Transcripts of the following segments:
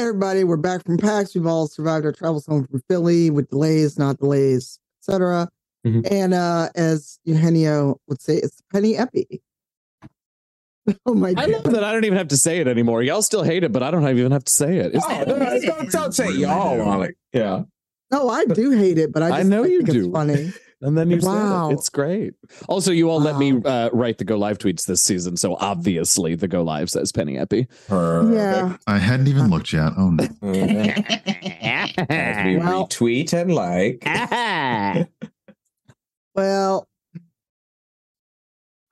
everybody, we're back from PAX. We've all survived our travels home from Philly with delays, not delays, etc. Mhm. And uh, as Eugenio would say, it's Penny Epi. Oh my I love that I don't even have to say it anymore. Y'all still hate it, but I don't even have to say it. It's- Oh, no, no, don't, don't say y'all on it. Yeah. No, I do hate it, but I, I know I you think do. Funny. And then you Wow. said it. It's great. Also, you all let me uh, write the go live tweets this season, so obviously the go live says Penny Epi. Yeah. I hadn't even looked yet. Oh no. As we Well- retweet and like. Well,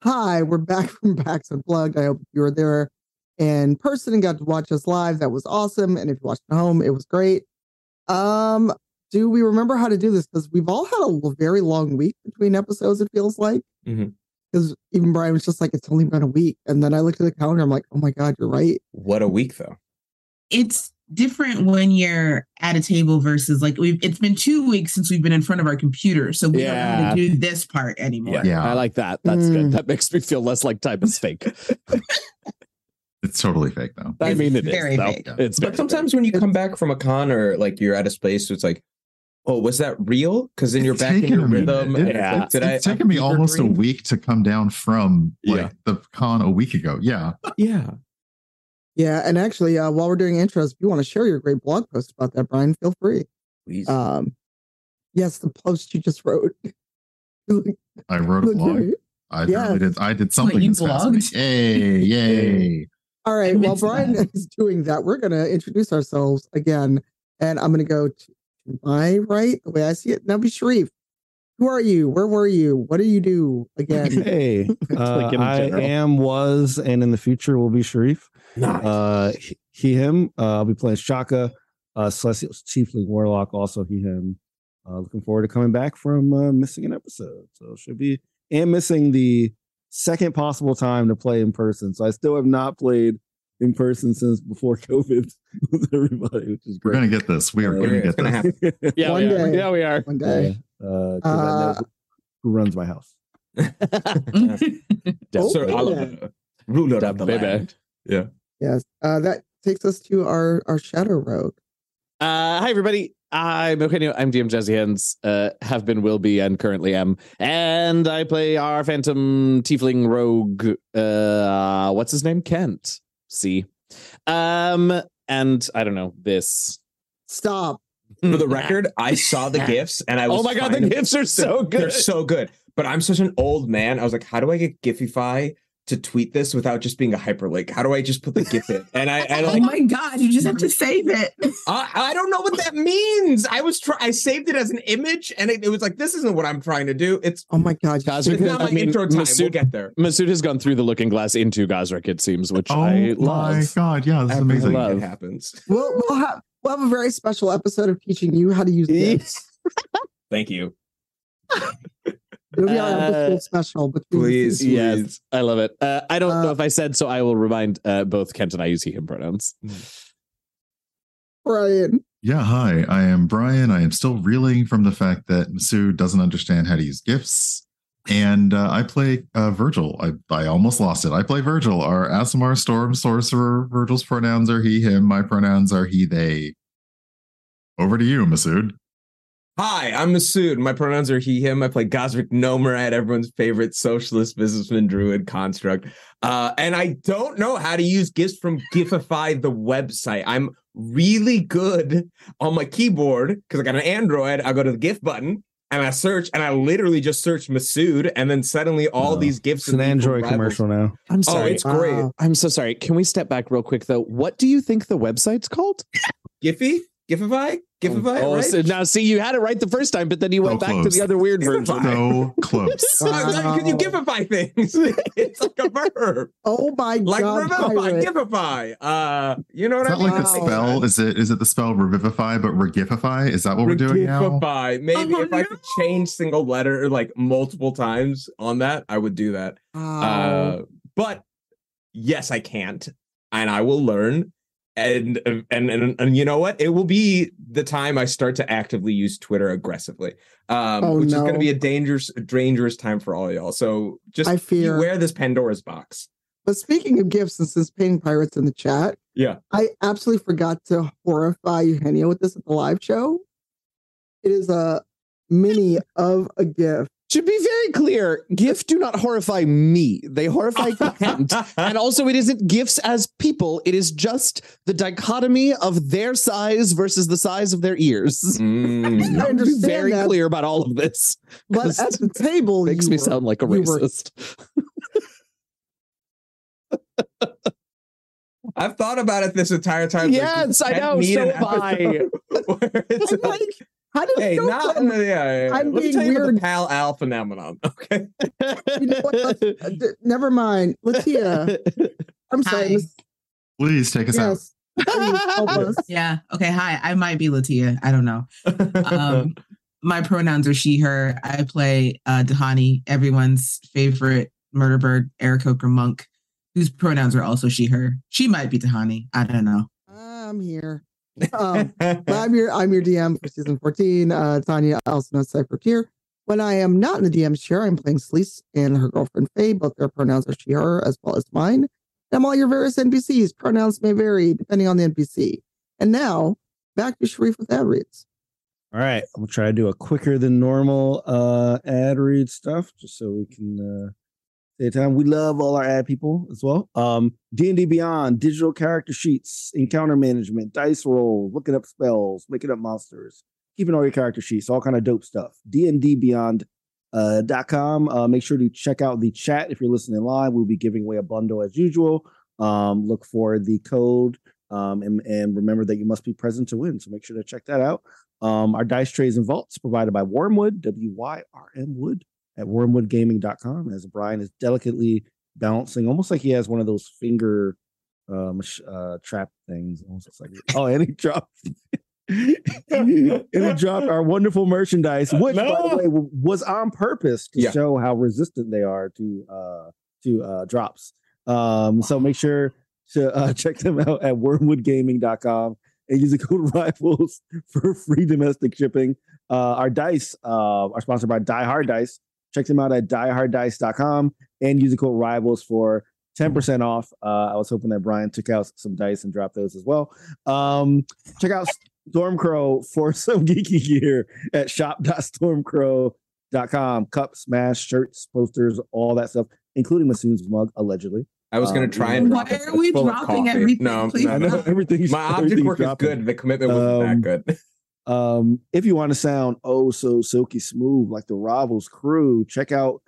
hi, we're back from PAX Unplugged. I hope you were there in person and got to watch us live. That was awesome. And if you watched at home, it was great. Um, do we remember how to do this? Because we've all had a very long week between episodes, it feels like. Mhm. Because even Brian was just like, it's only been a week. And then I looked at the calendar, I'm like, oh my God, you're right. What a week, though. it's different when you're at a table versus like we've it's been two weeks since we've been in front of our computer so we don't have to do this part anymore Yeah. I like that. That's Mm. good. That makes me feel less like time is fake. It's totally fake though. I It's mean, it is. very though. fake. It's But sometimes when you come back from a con or like you're at a space, it's like, oh, was that real? Because then you're It's back in your a minute. rhythm. It- and Yeah. like, did I? it's taken me fever almost a week to come down from like Yeah. the con a week ago. Yeah. Yeah. Yeah. And actually, uh, while we're doing intros, if you want to share your great blog post about that, Brian, feel free. Please. Um, yes, the post you just wrote. I wrote a blog. I Yeah. really did. I did something you this past week. blogged? Yay! Yay! All right. While Brian that. is doing that, we're going to introduce ourselves again. And I'm going to go to my right, the way I see it. Nabi Sharif. Who are you? Where were you? What do you do again? Hey, uh, I am, was, and in the future will be Sharif. nice. Uh, he, he, him. Uh, I'll be playing Shaka, uh, Celestial Chiefling Warlock. Also, he, him. Uh, looking forward to coming back from uh, missing an episode. So should be and missing the second possible time to play in person. So I still have not played in person since before COVID with everybody, which is great. We're gonna get this. We are Yeah, gonna it's get gonna this. Yeah, One we are. day. Yeah, we are. One Yeah, day. uh, 'cause I know Uh, who runs my house. so Okay. I'll, uh, ruler of the baby. land. Yeah. Yes. Uh, that takes us to our, our Shadow Rogue. Uh, hi, everybody. I'm Eugenio. I'm DM Jazzy Hands. Uh, have been, will be, and currently am. And I play our Phantom Tiefling Rogue. Uh, what's his name? Kent. See. Um, and I don't know this. Stop. For the record, I saw the gifts and I was oh my god, the trying to- gifts are so good. They're so good. But I'm such an old man. I was like, how do I get Gifify to tweet this without just being a hyperlink? How do I just put the GIF in? And I, I oh like, my god you just have to save it I, I don't know what that means. I was try I saved it as an image, and it, it was like, this isn't what I'm trying to do. It's, Oh my God. Guys, you it's not my I mean, intro time. We'll Masood- get there. Masood has gone through the looking glass into Gosrick, it seems, which Oh I my god! Yeah, this is amazing. love. It happens. We'll, we'll, have, we'll have a very special episode of teaching you how to use this. Thank you. It'll be our Uh, episode special. Between please, seasons. Yes, I love it. Uh, I don't know Uh, if I said so. I will remind uh, both Kent and I use he, him pronouns. Brian. Yeah, hi. I am Brian. I am still reeling from the fact that Masood doesn't understand how to use gifts. And uh, I play uh, Virgil. I, I almost lost it. I play Virgil, our Aasimar Storm Sorcerer. Virgil's pronouns are he, him. My pronouns are he, they. Over to you, Masood. Hi, I'm Masood. My pronouns are he, him. I play Gosrick Nomerad, everyone's favorite socialist businessman druid construct. Uh, and I don't know how to use gifts from Gifify, the website. I'm really good on my keyboard because I got an Android. I go to the GIF button and I search, and I literally just search Masood, and then suddenly all Oh, these gifts It's an Android rivals- commercial now. I'm Oh, sorry. it's great. Wow. I'm so sorry. Can we step back real quick though? What do you think the website's called? Giphy? Gifify? Gifify? oh, right? so now see, you had it right the first time, but then you went So back to the other weird Gifify. version. So close. Because you Wow. Gifify things. it's like a verb. Oh my like God. Like revivify, pirate. givify. Uh, you know what Is I that mean? like the Wow. spell? Is it is it the spell revivify but regifify? Is that what we're doing now? Regifify. Maybe Oh, if I could change single letter like multiple times on that, I would do that. Wow. Uh, but yes, I can't, and I will learn. And, and and and you know what? It will be the time I start to actively use Twitter aggressively, um, Oh, which is going to be a dangerous, dangerous time for all y'all. So just I fear- beware this Pandora's box. But speaking of gifts, since painting pirates in the chat, Yeah. I absolutely forgot to horrify Eugenio with this at the live show. It is a mini of a gift. To be very clear, gifts do not horrify me. They horrify Kent. and also, it isn't gifts as people. It is just the dichotomy of their size versus the size of their ears. Mm. I Be understand very that, clear about all of this. but 'cause at the table, Makes you me were- sound like a racist. I've thought about it this entire time. like, yes, I know. So an have I. where it's I'm like, like, how did hey, not from- yeah, yeah, yeah. I'm Let me being tell you about the weird. pal al phenomenon. Okay. You know what? Let's- uh, d- never mind, Latia. I'm sorry. Hi. Please take us out. Yes. Please help us. Yeah. Okay. Hi. I might be Latia. I don't know. Um, my pronouns are she, her. I play uh, Dahani, everyone's favorite murder bird, Aarakocra monk, whose pronouns are also she, her. She might be Dahani. I don't know. I'm here. Um, but I'm your I'm your DM for season 14. Uh, Tanya, also known as Cypher here. When I am not in the DM chair, I'm playing Sleece and her girlfriend Faye. Both their pronouns are she, her, as well as mine. I'm all your various NPCs. Pronouns may vary depending on the NPC. And now back to Sharif with ad reads. All right, I'm gonna try to do a quicker than normal uh ad read stuff, just so we can uh time. We love all our ad people as well. Um, D and D Beyond, digital character sheets, encounter management, dice rolls, looking up spells, making up monsters, keeping all your character sheets, all kind of dope stuff. D and D Beyond. Uh, dot com. Uh, make sure to check out the chat if you're listening live. We'll be giving away a bundle as usual. Um, look for the code um, and, and remember that you must be present to win. So make sure to check that out. Um, our dice trays and vaults provided by Wyrmwood, W Y R M Wood at wyrmwoodgaming.com as Brian is delicately balancing, almost like he has one of those finger mach- uh trap things. Almost like oh, and he dropped and he dropped our wonderful merchandise, which by the way was on purpose to Yeah. show how resistant they are to uh to uh drops. Um, so make sure to uh, check them out at wyrmwoodgaming.com and use the code rivals for free domestic shipping. Uh, our dice uh, are sponsored by Die Hard Dice. Check them out at dieharddice.com and use the code rivals for 10% off. Uh, I was hoping that Brian took out some dice and dropped those as well. Um, check out Stormcrow for some geeky gear at shop.stormcrow.com. Cups, smash, shirts, posters, all that stuff, including Masood's mug, allegedly. I was gonna Um, try and Why are we dropping everything? No, Please no, I know no. everything's My object everything's work is dropping. good. The commitment wasn't Um, that good. Um, if you want to sound oh so silky smooth like the Rivals crew, check out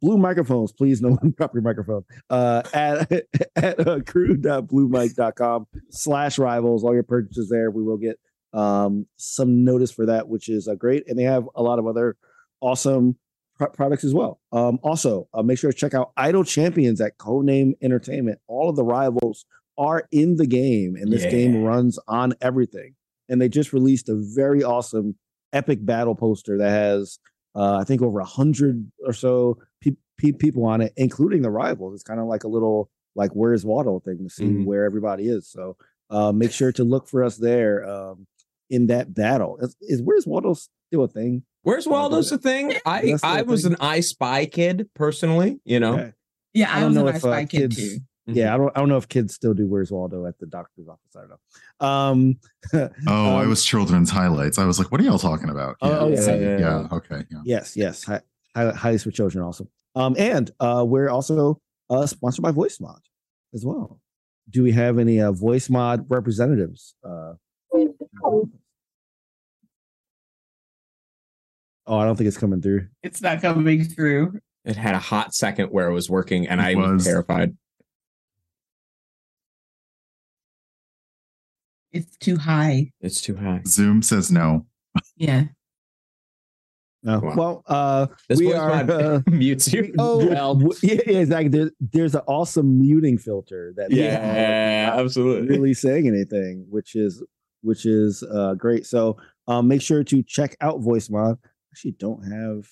Blue Microphones. Please, no one drop your microphone. Uh, at at uh, crew.bluemic.com slash rivals. All your purchases there. We will get um some notice for that, which is uh, great. And they have a lot of other awesome pro- products as well. Um, also, uh, make sure to check out Idle Champions at Codename Entertainment. All of the rivals are in the game, and this game runs on everything and they just released a very awesome epic battle poster that has uh, I think over a hundred or so pe- pe- people on it, including the rivals. It's kind of like a little like where's Waddle thing to see Mhm. where everybody is. So uh, make sure to look for us there um, in that battle. Is, is where's Waddle still a thing? Where's Waldo's the thing? I I was thing. an I Spy kid personally. You know. Okay. Yeah, I I, don't was know an if, I uh, Spy kid kids- too. Yeah, I don't I don't know if kids still do where's Waldo at the doctor's office. I don't know. Um, Oh, I Um, was children's highlights. I was like, what are y'all talking about? Oh, yeah, yeah, yeah, yeah, yeah. okay. Yeah. Yes, yes. Hi, hi, highlights for children also. Um, and uh, we're also uh, sponsored by Voice Mod as well. Do we have any uh, Voice Mod representatives? Uh, oh, I don't think it's coming through. It's not coming through. It had a hot second where it was working, and It I was was. terrified. It's too high. It's too high. Zoom says no. Yeah. No. Wow. Well, uh, This we are. mod Uh, mutes you. oh, well. yeah, yeah, exactly. There, there's an awesome muting filter that Yeah, absolutely. really saying anything, which is which is uh, great. So um, make sure to check out Voice Mod. Actually, don't have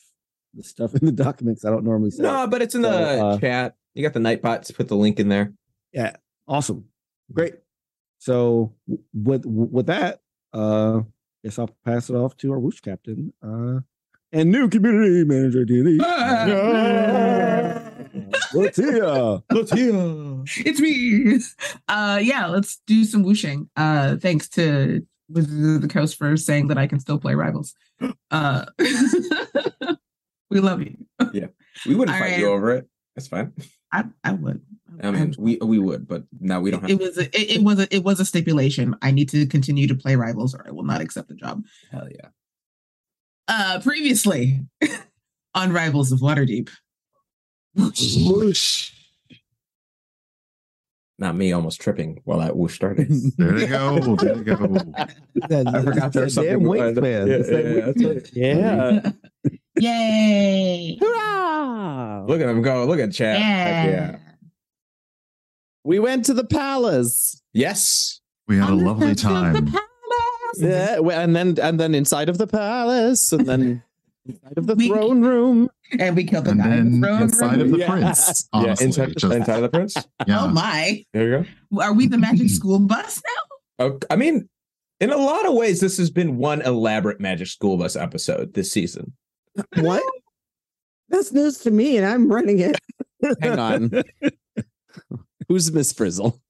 the stuff in the documents. I don't normally say. No, but it's in the uh, chat. You got the Nightbots. Put the link in there. Yeah, awesome, great. So with with that, uh, guess I'll pass it off to our whoosh captain uh, and new community manager, D. Latia. Latia. it's me. Uh, yeah, let's do some whooshing. Uh, thanks to Wizards of the Coast for saying that I can still play Rivals. Uh, we love you. Yeah, we wouldn't All fight right. you over it. That's fine. I, I would. I mean, we we would, but now we don't have. it was a, it, it was a, it was a stipulation. I need to continue to play Rivals, or I will not accept the job. Hell yeah. Uh, previously on Rivals of Waterdeep. Whoosh. Not me almost tripping while that whoosh started. There they go. There you go. That, I forgot there was that something damn behind it. wingspan. Yeah, It's that yeah, that's wingspan. right. Yeah. Yay! Hurrah! Look at him go. Look at chat. Heck Yeah. We went to the palace. Yes. We had a lovely steps the time. palace. Yeah, and then and then inside of the palace, and then inside of the We- throne room. And we killed the And guy in then the throne inside of the Yeah. prince. Honestly, yeah. Inside, just- inside of the prince. yeah. Oh my! There you go. Are we the magic school bus now? Oh, I mean, in a lot of ways, this has been one elaborate Magic School Bus episode this season. What? That's news to me, and I'm running it. Hang on. Who's Miss Frizzle?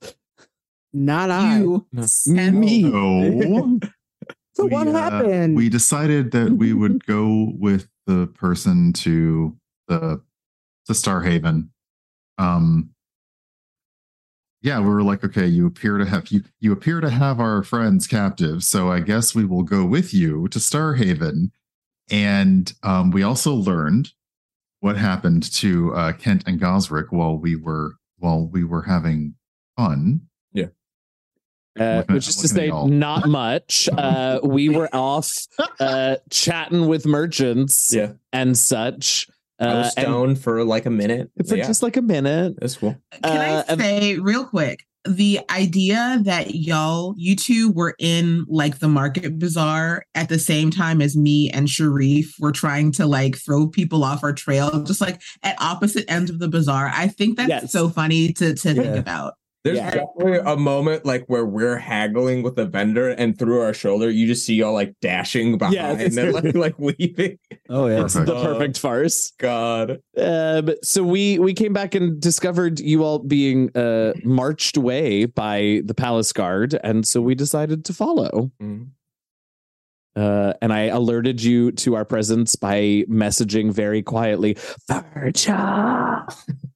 Not I. You No. and me. No. so we, what uh, happened? we decided that we would go with the person to the to Starhaven. Um yeah, we were like, okay, you appear to have you you appear to have our friends captive, so I guess we will go with you to Starhaven. And um, we also learned what happened to uh, Kent and Gosrick while we were while we were having fun. Yeah. Uh, which is to say, not much. Uh, we were off uh, chatting with merchants Yeah. and such. I Uh, was and stoned for like a minute. for yeah, just like a minute. that's cool. Can Uh, I and- say real quick? The idea that y'all, you two were in like the market bazaar at the same time as me and Sharif were trying to like throw people off our trail, just like at opposite ends of the bazaar. I think that's Yes. so funny to, to Yeah. think about. There's Yeah. definitely a moment like where we're haggling with the vendor, and through our shoulder, you just see y'all like dashing behind Yeah, and then like like weaving. Oh yeah. It's the perfect farce. God. Um, so we we came back and discovered you all being uh, marched away by the palace guard, and so we decided to follow. Mhm. Uh, and I alerted you to our presence by messaging very quietly, Virgil.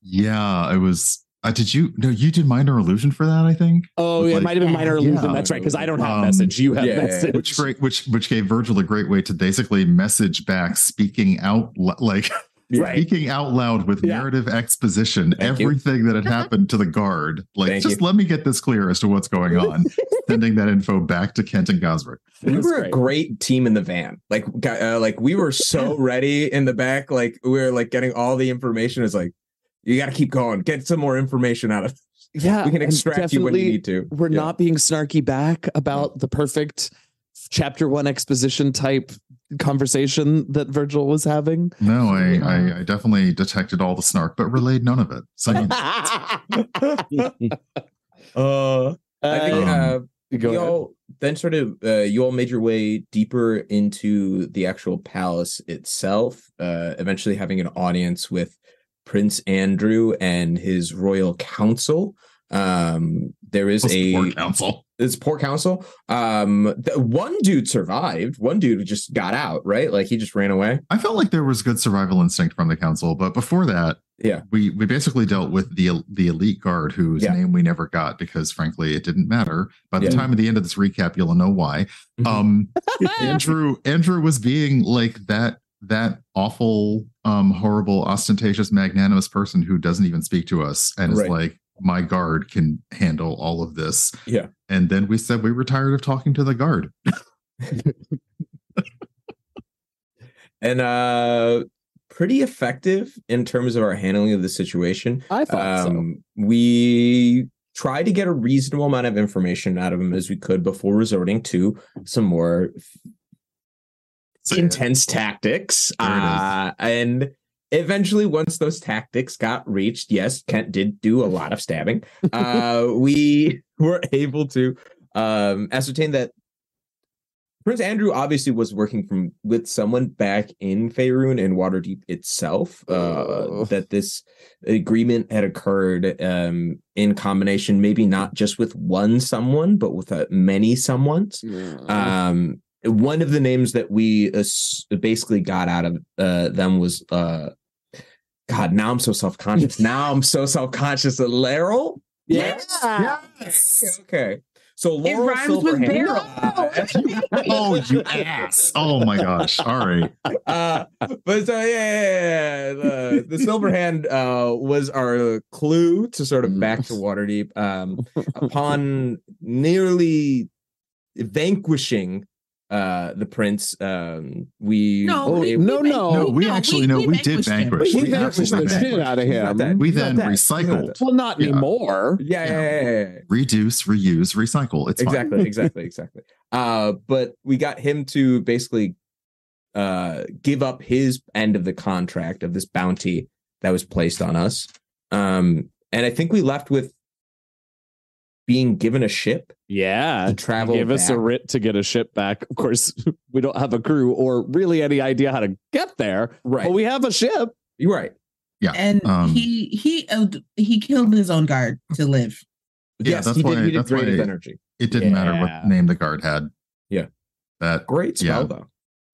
Yeah, it was. Uh, did you? No, you did minor illusion for that. I think. Oh, With, it might have been minor illusion. Yeah. That's right, because I don't have Um, message. You have yeah, yeah, yeah. message. which great which which gave Virgil a great way to basically message back speaking out like Right. speaking out loud with Yeah. narrative exposition Thank you. everything that had happened to the guard like Thank just you. let me get this clear as to what's going on sending that info back to Kent and Gosrick We That's were a great. great team in the van. Like, uh, like we were so ready in the back. Like we were like getting all the information. Is like you got to keep going. Get some more information out of. Yeah, We can extract you when you need to. We're Yeah. not being snarky back about the perfect chapter one exposition type conversation that Virgil was having. no I, I I definitely detected all the snark but relayed none of it so you know, Uh, I think Uh, uh, go you ahead. all then sort of uh, you all made your way deeper into the actual palace itself. Uh, eventually having an audience with Prince Andrew and his royal council. Um, there is a council it's poor council. Um, the, one dude survived. One dude just got out. Right, like he just ran away. I felt like there was good survival instinct from the council but before that Yeah. we we basically dealt with the the elite guard whose Yeah. name we never got because frankly it didn't matter by the Yeah. time of the end of this recap you'll know why Mhm. um andrew andrew was being like that that awful um horrible ostentatious magnanimous person who doesn't even speak to us and is like my guard can handle all of this Yeah. and then we said we were tired of talking to the guard and uh, pretty effective in terms of our handling of the situation. I thought so. um, we tried to get a reasonable amount of information out of him as we could before resorting to some more intense tactics. There it is. Uh, and eventually, once those tactics got reached, yes, Kent did do a lot of stabbing. Uh, we were able to um, ascertain that Prince Andrew obviously was working from with someone back in Faerun and Waterdeep itself. Uh, Oh. that this agreement had occurred um, in combination, maybe not just with one someone, but with uh, many someones. Um, one of the names that we uh, basically got out of uh, them was uh, God. Now I'm so self conscious. now I'm so self conscious. Laeral. Yes. Yes. Okay. okay. So Laeral it rhymes with Silverhand. Oh, you ass. Oh my gosh. All right. uh, but so yeah, yeah, yeah, yeah. The, the silver hand uh, was our clue to sort of back to Waterdeep. Um, upon nearly vanquishing uh, the prince, um, we No, Oh, we- no, we- no. No, we no, actually no, we, did vanquished him. vanquish. We vanquished the shit out of He's not him. We then dead. He's not recycled. Well, not Yeah. anymore. Yeah, yeah, yeah, yeah, yeah. Reduce, reuse, recycle. It's fine. exactly exactly exactly uh but we got him to basically uh give up his end of the contract of this bounty that was placed on us um and i think we left with being given a ship Yeah. to travel Give us a writ to get a ship back. Of course, we don't have a crew or really any idea how to get there, right but we have a ship. you're right Yeah. And Um, he he uh, he killed his own guard to live. Yeah, yes that's he did, why- he did that's great with why- energy It didn't matter what name the guard had. Yeah. That great spell Yeah. though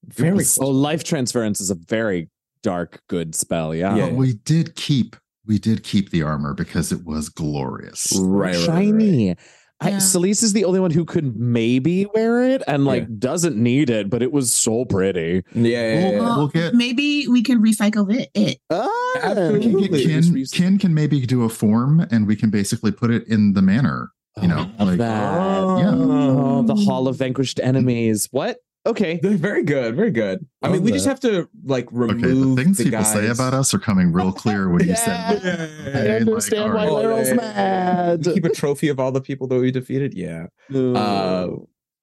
very was- Oh, life transference is a very dark, good spell. Yeah. Yeah. but we did keep we did keep the armor because it was glorious. right, right, right, right. Shiny. I, Yeah. Celise is the only one who could maybe wear it and like Yeah. doesn't need it, but it was so pretty. yeah, yeah, yeah, yeah. Well, we'll get- maybe we can recycle it. it. Ah, Absolutely. We can get Absolutely. Kin, Just Kin can maybe do a form and we can basically put it in the manor. You know, I love like- that. Yeah. Oh, the Hall of Vanquished Enemies. What? Okay. They're very good very good i Love mean we just have to like remove Okay, remove the things the people say about us are coming real clear when you said Yeah. okay, I understand all why right. Oh, Laeral's yeah, yeah, mad. keep a trophy of all the people that we defeated yeah Uh,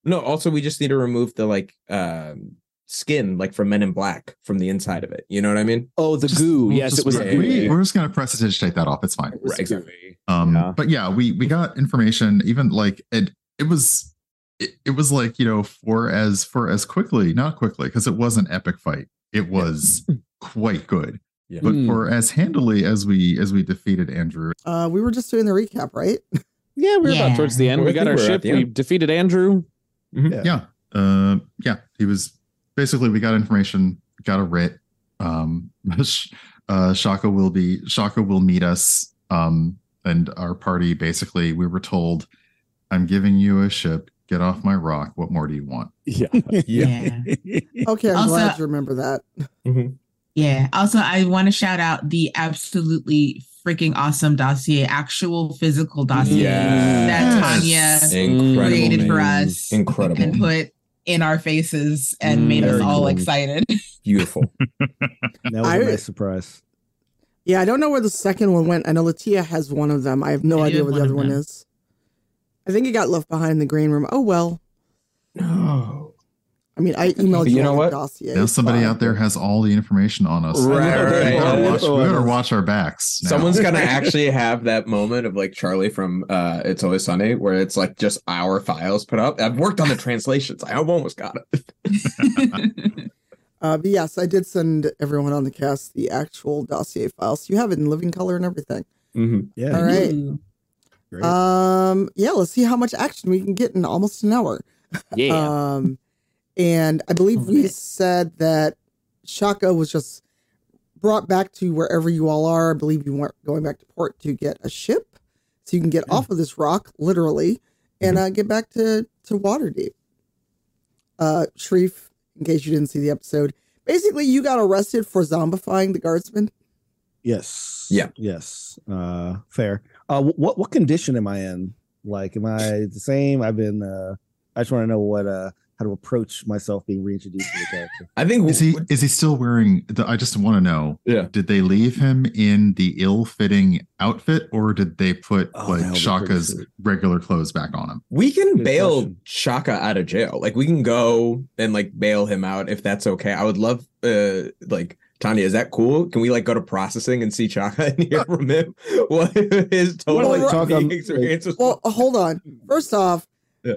no, also we just need to remove the like um skin like from Men in Black from the inside of it. You know what I mean? oh, the Just- goo. we'll yes, just- it was yeah, a yeah, we, goo. we're just gonna press it to take that off. It's fine. It Right, exactly. Um, Yeah. but yeah, we we got information. Even like it, it was, it, it was like you know for as for as quickly, not quickly, because it was an epic fight. It was quite good, Yeah. but Hmm. for as handily as we as we defeated Andrew, Uh, we were just doing the recap, right? Yeah, we were Yeah. about towards the end. I We got our we're ship. We defeated Andrew. yeah, uh, yeah, he was basically we got information, got a writ. Um, uh, Shaka will be Shaka will meet us. Um, and our party basically we were told, "I'm giving you a ship. Get off my rock. What more do you want?" Yeah. Yeah. Okay, I'm Also- glad you remember that. Yeah. Also, I want to shout out the absolutely freaking awesome dossier, actual physical dossier Yeah. that Tanya Incredible. created for us Incredible. and put in our faces and Mm, made us all cool. excited. Beautiful. That was I- a nice surprise. Yeah, I don't know where the second one went. I know Latia has one of them. I have no Yeah, you idea have where the other of one them. is. I think it got left behind in the green room. Oh well. No. I mean, I emailed But you, you know what? dossier. Now somebody Fine. out there has all the information on us. Right, we, right, better watch, we better watch our backs. now. Someone's gonna actually have that moment of like Charlie from uh It's Always Sunny where it's like just our files put up. I've worked on the translations. I almost got it. Uh, but yes, I did send everyone on the cast the actual dossier files. so you have it in living color and everything. Mhm. Yeah. All right. Ooh. Great. Um, yeah, let's see how much action we can get in almost an hour. Yeah. Um, and I believe we said that Shaka was just brought back to wherever you all are. I believe you weren't going back to port to get a ship, so you can get off of this rock, literally, and uh, get back to to Waterdeep. Uh, Sharif, in case you didn't see the episode, basically you got arrested for zombifying the guardsman. Yes. Yeah. Yes. Uh, fair. Uh, what what condition am I in? Like, am I the same? I've been. Uh, I just want to know what uh how to approach myself being reintroduced to the character. I think Is he is he still wearing? The, I just want to know. Yeah. Did they leave him in the ill-fitting outfit, or did they put Oh, like be Shaka's regular clothes back on him? we can Good bail question. Shaka out of jail. Like we can go and like bail him out if that's okay. I would love uh like Tanya, is that cool? Can we like go to processing and see Shaka and hear from him what his total Well, like, talk experience was? Well, hold on. First off,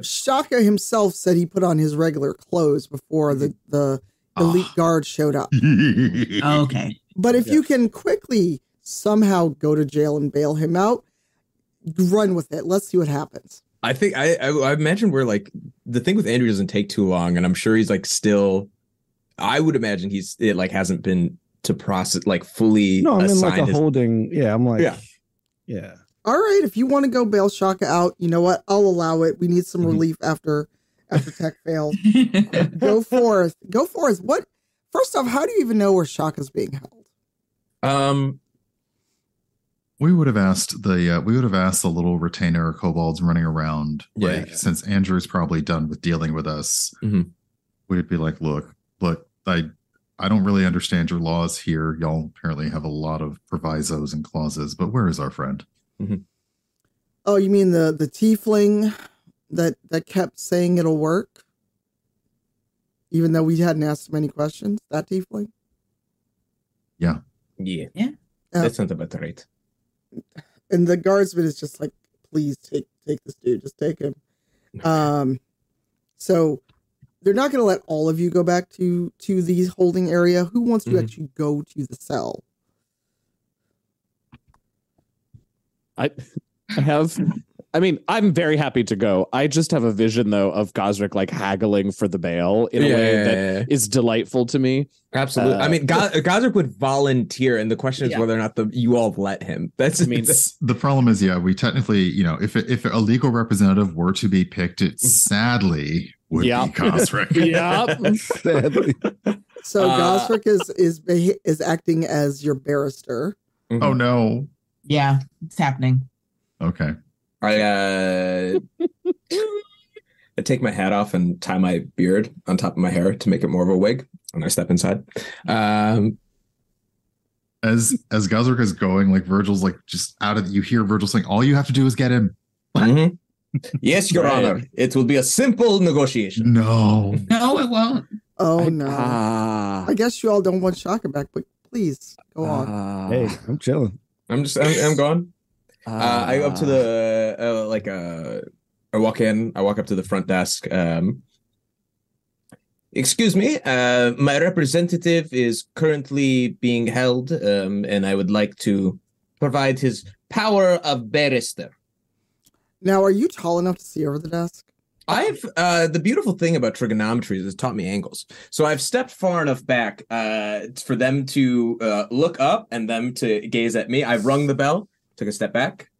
Shaka himself said he put on his regular clothes before the the elite Ah. guard showed up. Okay. But if Yeah. you can quickly somehow go to jail and bail him out, run with it. Let's see what happens. I think I, I I mentioned where like the thing with Andrew doesn't take too long, and I'm sure he's like still. I would imagine he's it like hasn't been to process like fully. No, I'm in like a assigned as- holding. Yeah, I'm like, Yeah. yeah. All right, if you want to go bail Shaka out, you know what? I'll allow it. We need some Mhm. relief after after tech failed. Go forth. Go forth. What? First off, how do you even know where Shaka's being held? Um, we would have asked the uh, we would have asked the little retainer or kobolds running around like Yeah. since andrew's probably done with dealing with us Mhm. we'd be like look look i i don't really understand your laws here y'all apparently have a lot of provisos and clauses but where is our friend Oh, you mean the the tiefling that that kept saying it'll work, even though we hadn't asked him any questions. That tiefling. yeah, Yeah. that sounds about right. and the guardsman is just like, please take take this dude, just take him. Um, so they're not going to let all of you go back to to the holding area. Who wants to Mhm. actually go to the cell? I I have I mean, I'm very happy to go. I just have a vision though of Gosrick like haggling for the bail in a Yeah, way yeah, that yeah, yeah. is delightful to me. absolutely. I uh, mean, Go- Gosrick would volunteer, and the question is Yeah. whether or not the you all let him. That's I mean, the problem is yeah we technically you know if if a legal representative were to be picked it sadly would Yep. be Gosrick. Yep. Sadly. So Uh, Gosrick is is is acting as your barrister. oh no Yeah, it's happening. okay I uh, I take my hat off and tie my beard on top of my hair to make it more of a wig, and I step inside. Um, as as Gosrick is going like virgil's like just out of you hear virgil saying all you have to do is get him mhm. Yes, Your Right. Honor. It will be a simple negotiation. no No, it won't. Oh I- no! Ah. I guess you all don't want Shaka back, but please go on. Ah. Hey, I'm chilling. I'm just, I'm, I'm gone. Uh, I go up to Ah. the uh, like uh, I walk in. I walk up to the front desk. Um, excuse me, uh, my representative is currently being held, um, and I would like to provide his power of barrister. Now, are you tall enough to see over the desk? I've uh, the beautiful thing about trigonometry is it's taught me angles. So I've stepped far enough back uh, for them to uh, look up and them to gaze at me. I've rung the bell, took a step back.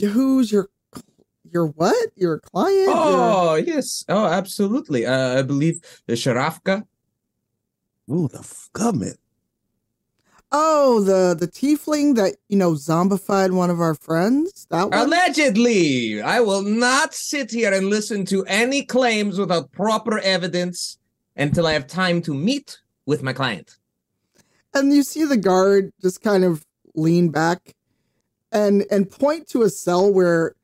Who's your your what? Your client? Your- Oh yes, oh absolutely. Uh, I believe the Sharafka. Ooh, the f- government. Oh, the the tiefling that you know zombified one of our friends. That one. Allegedly, I will not sit here and listen to any claims without proper evidence until I have time to meet with my client. and you see the guard just kind of lean back and and point to a cell where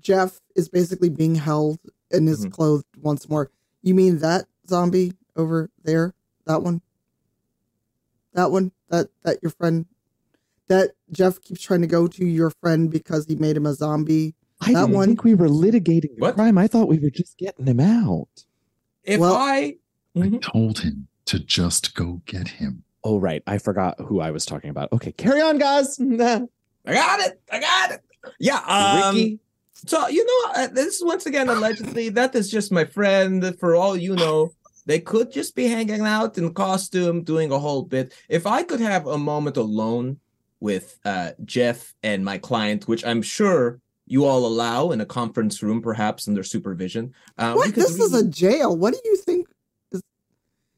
Jeff is basically being held and is Mhm. clothed once more. You mean that zombie over there? That one? That one? That that your friend that Jeff keeps trying to go to your friend because he made him a zombie. I that didn't one- think we were litigating the What? crime. I thought we were just getting him out. If Well- I, I Mhm. told him to just go get him. Oh right, I forgot who I was talking about. Okay, carry on, guys. I got it, I got it. Yeah, um, Ricky. So you know, uh, this is once again allegedly that is just my friend. For all you know, they could just be hanging out in costume, doing a whole bit. If I could have a moment alone with uh, Jeff and my client, which I'm sure you all allow in a conference room, perhaps under supervision. Uh, what? This is a jail. What do you think?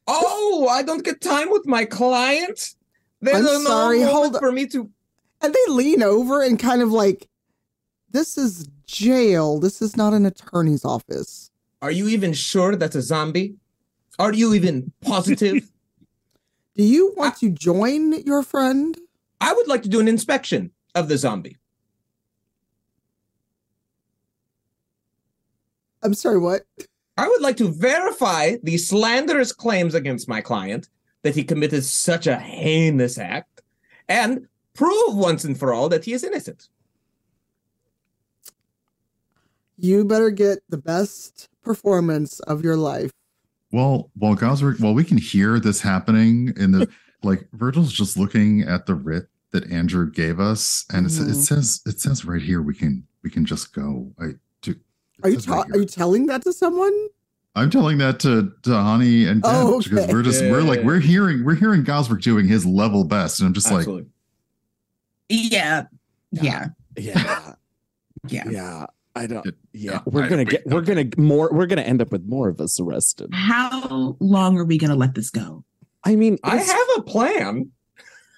Oh, I don't get time with my client. There's I'm no sorry, hold- for me to. And they lean over and kind of like, this is jail. This is not an attorney's office. Are you even sure that's a zombie? Are you even positive? Do you want to join your friend? I would like to do an inspection of the zombie. I'm sorry, what? I would like to verify the slanderous claims against my client that he committed such a heinous act and prove once and for all that he is innocent. You better get the best performance of your life. Well, while Gosrick, while we can hear this happening in the like, Virgil's just looking at the writ that Andrew gave us, and it, sa- it says it says right here we can we can just go. I do. Are you says right are you telling that to someone? I'm telling that to to Honey and Deb Oh, because we're just we're like we're hearing we're hearing Gosrick doing his level best, and I'm just like, Yeah. Yeah. Yeah. Yeah. Yeah. I don't. Yeah, no, we're I- gonna get. We're gonna more. We're gonna end up with more of us arrested. How long are we gonna let this go? I mean, I have a plan.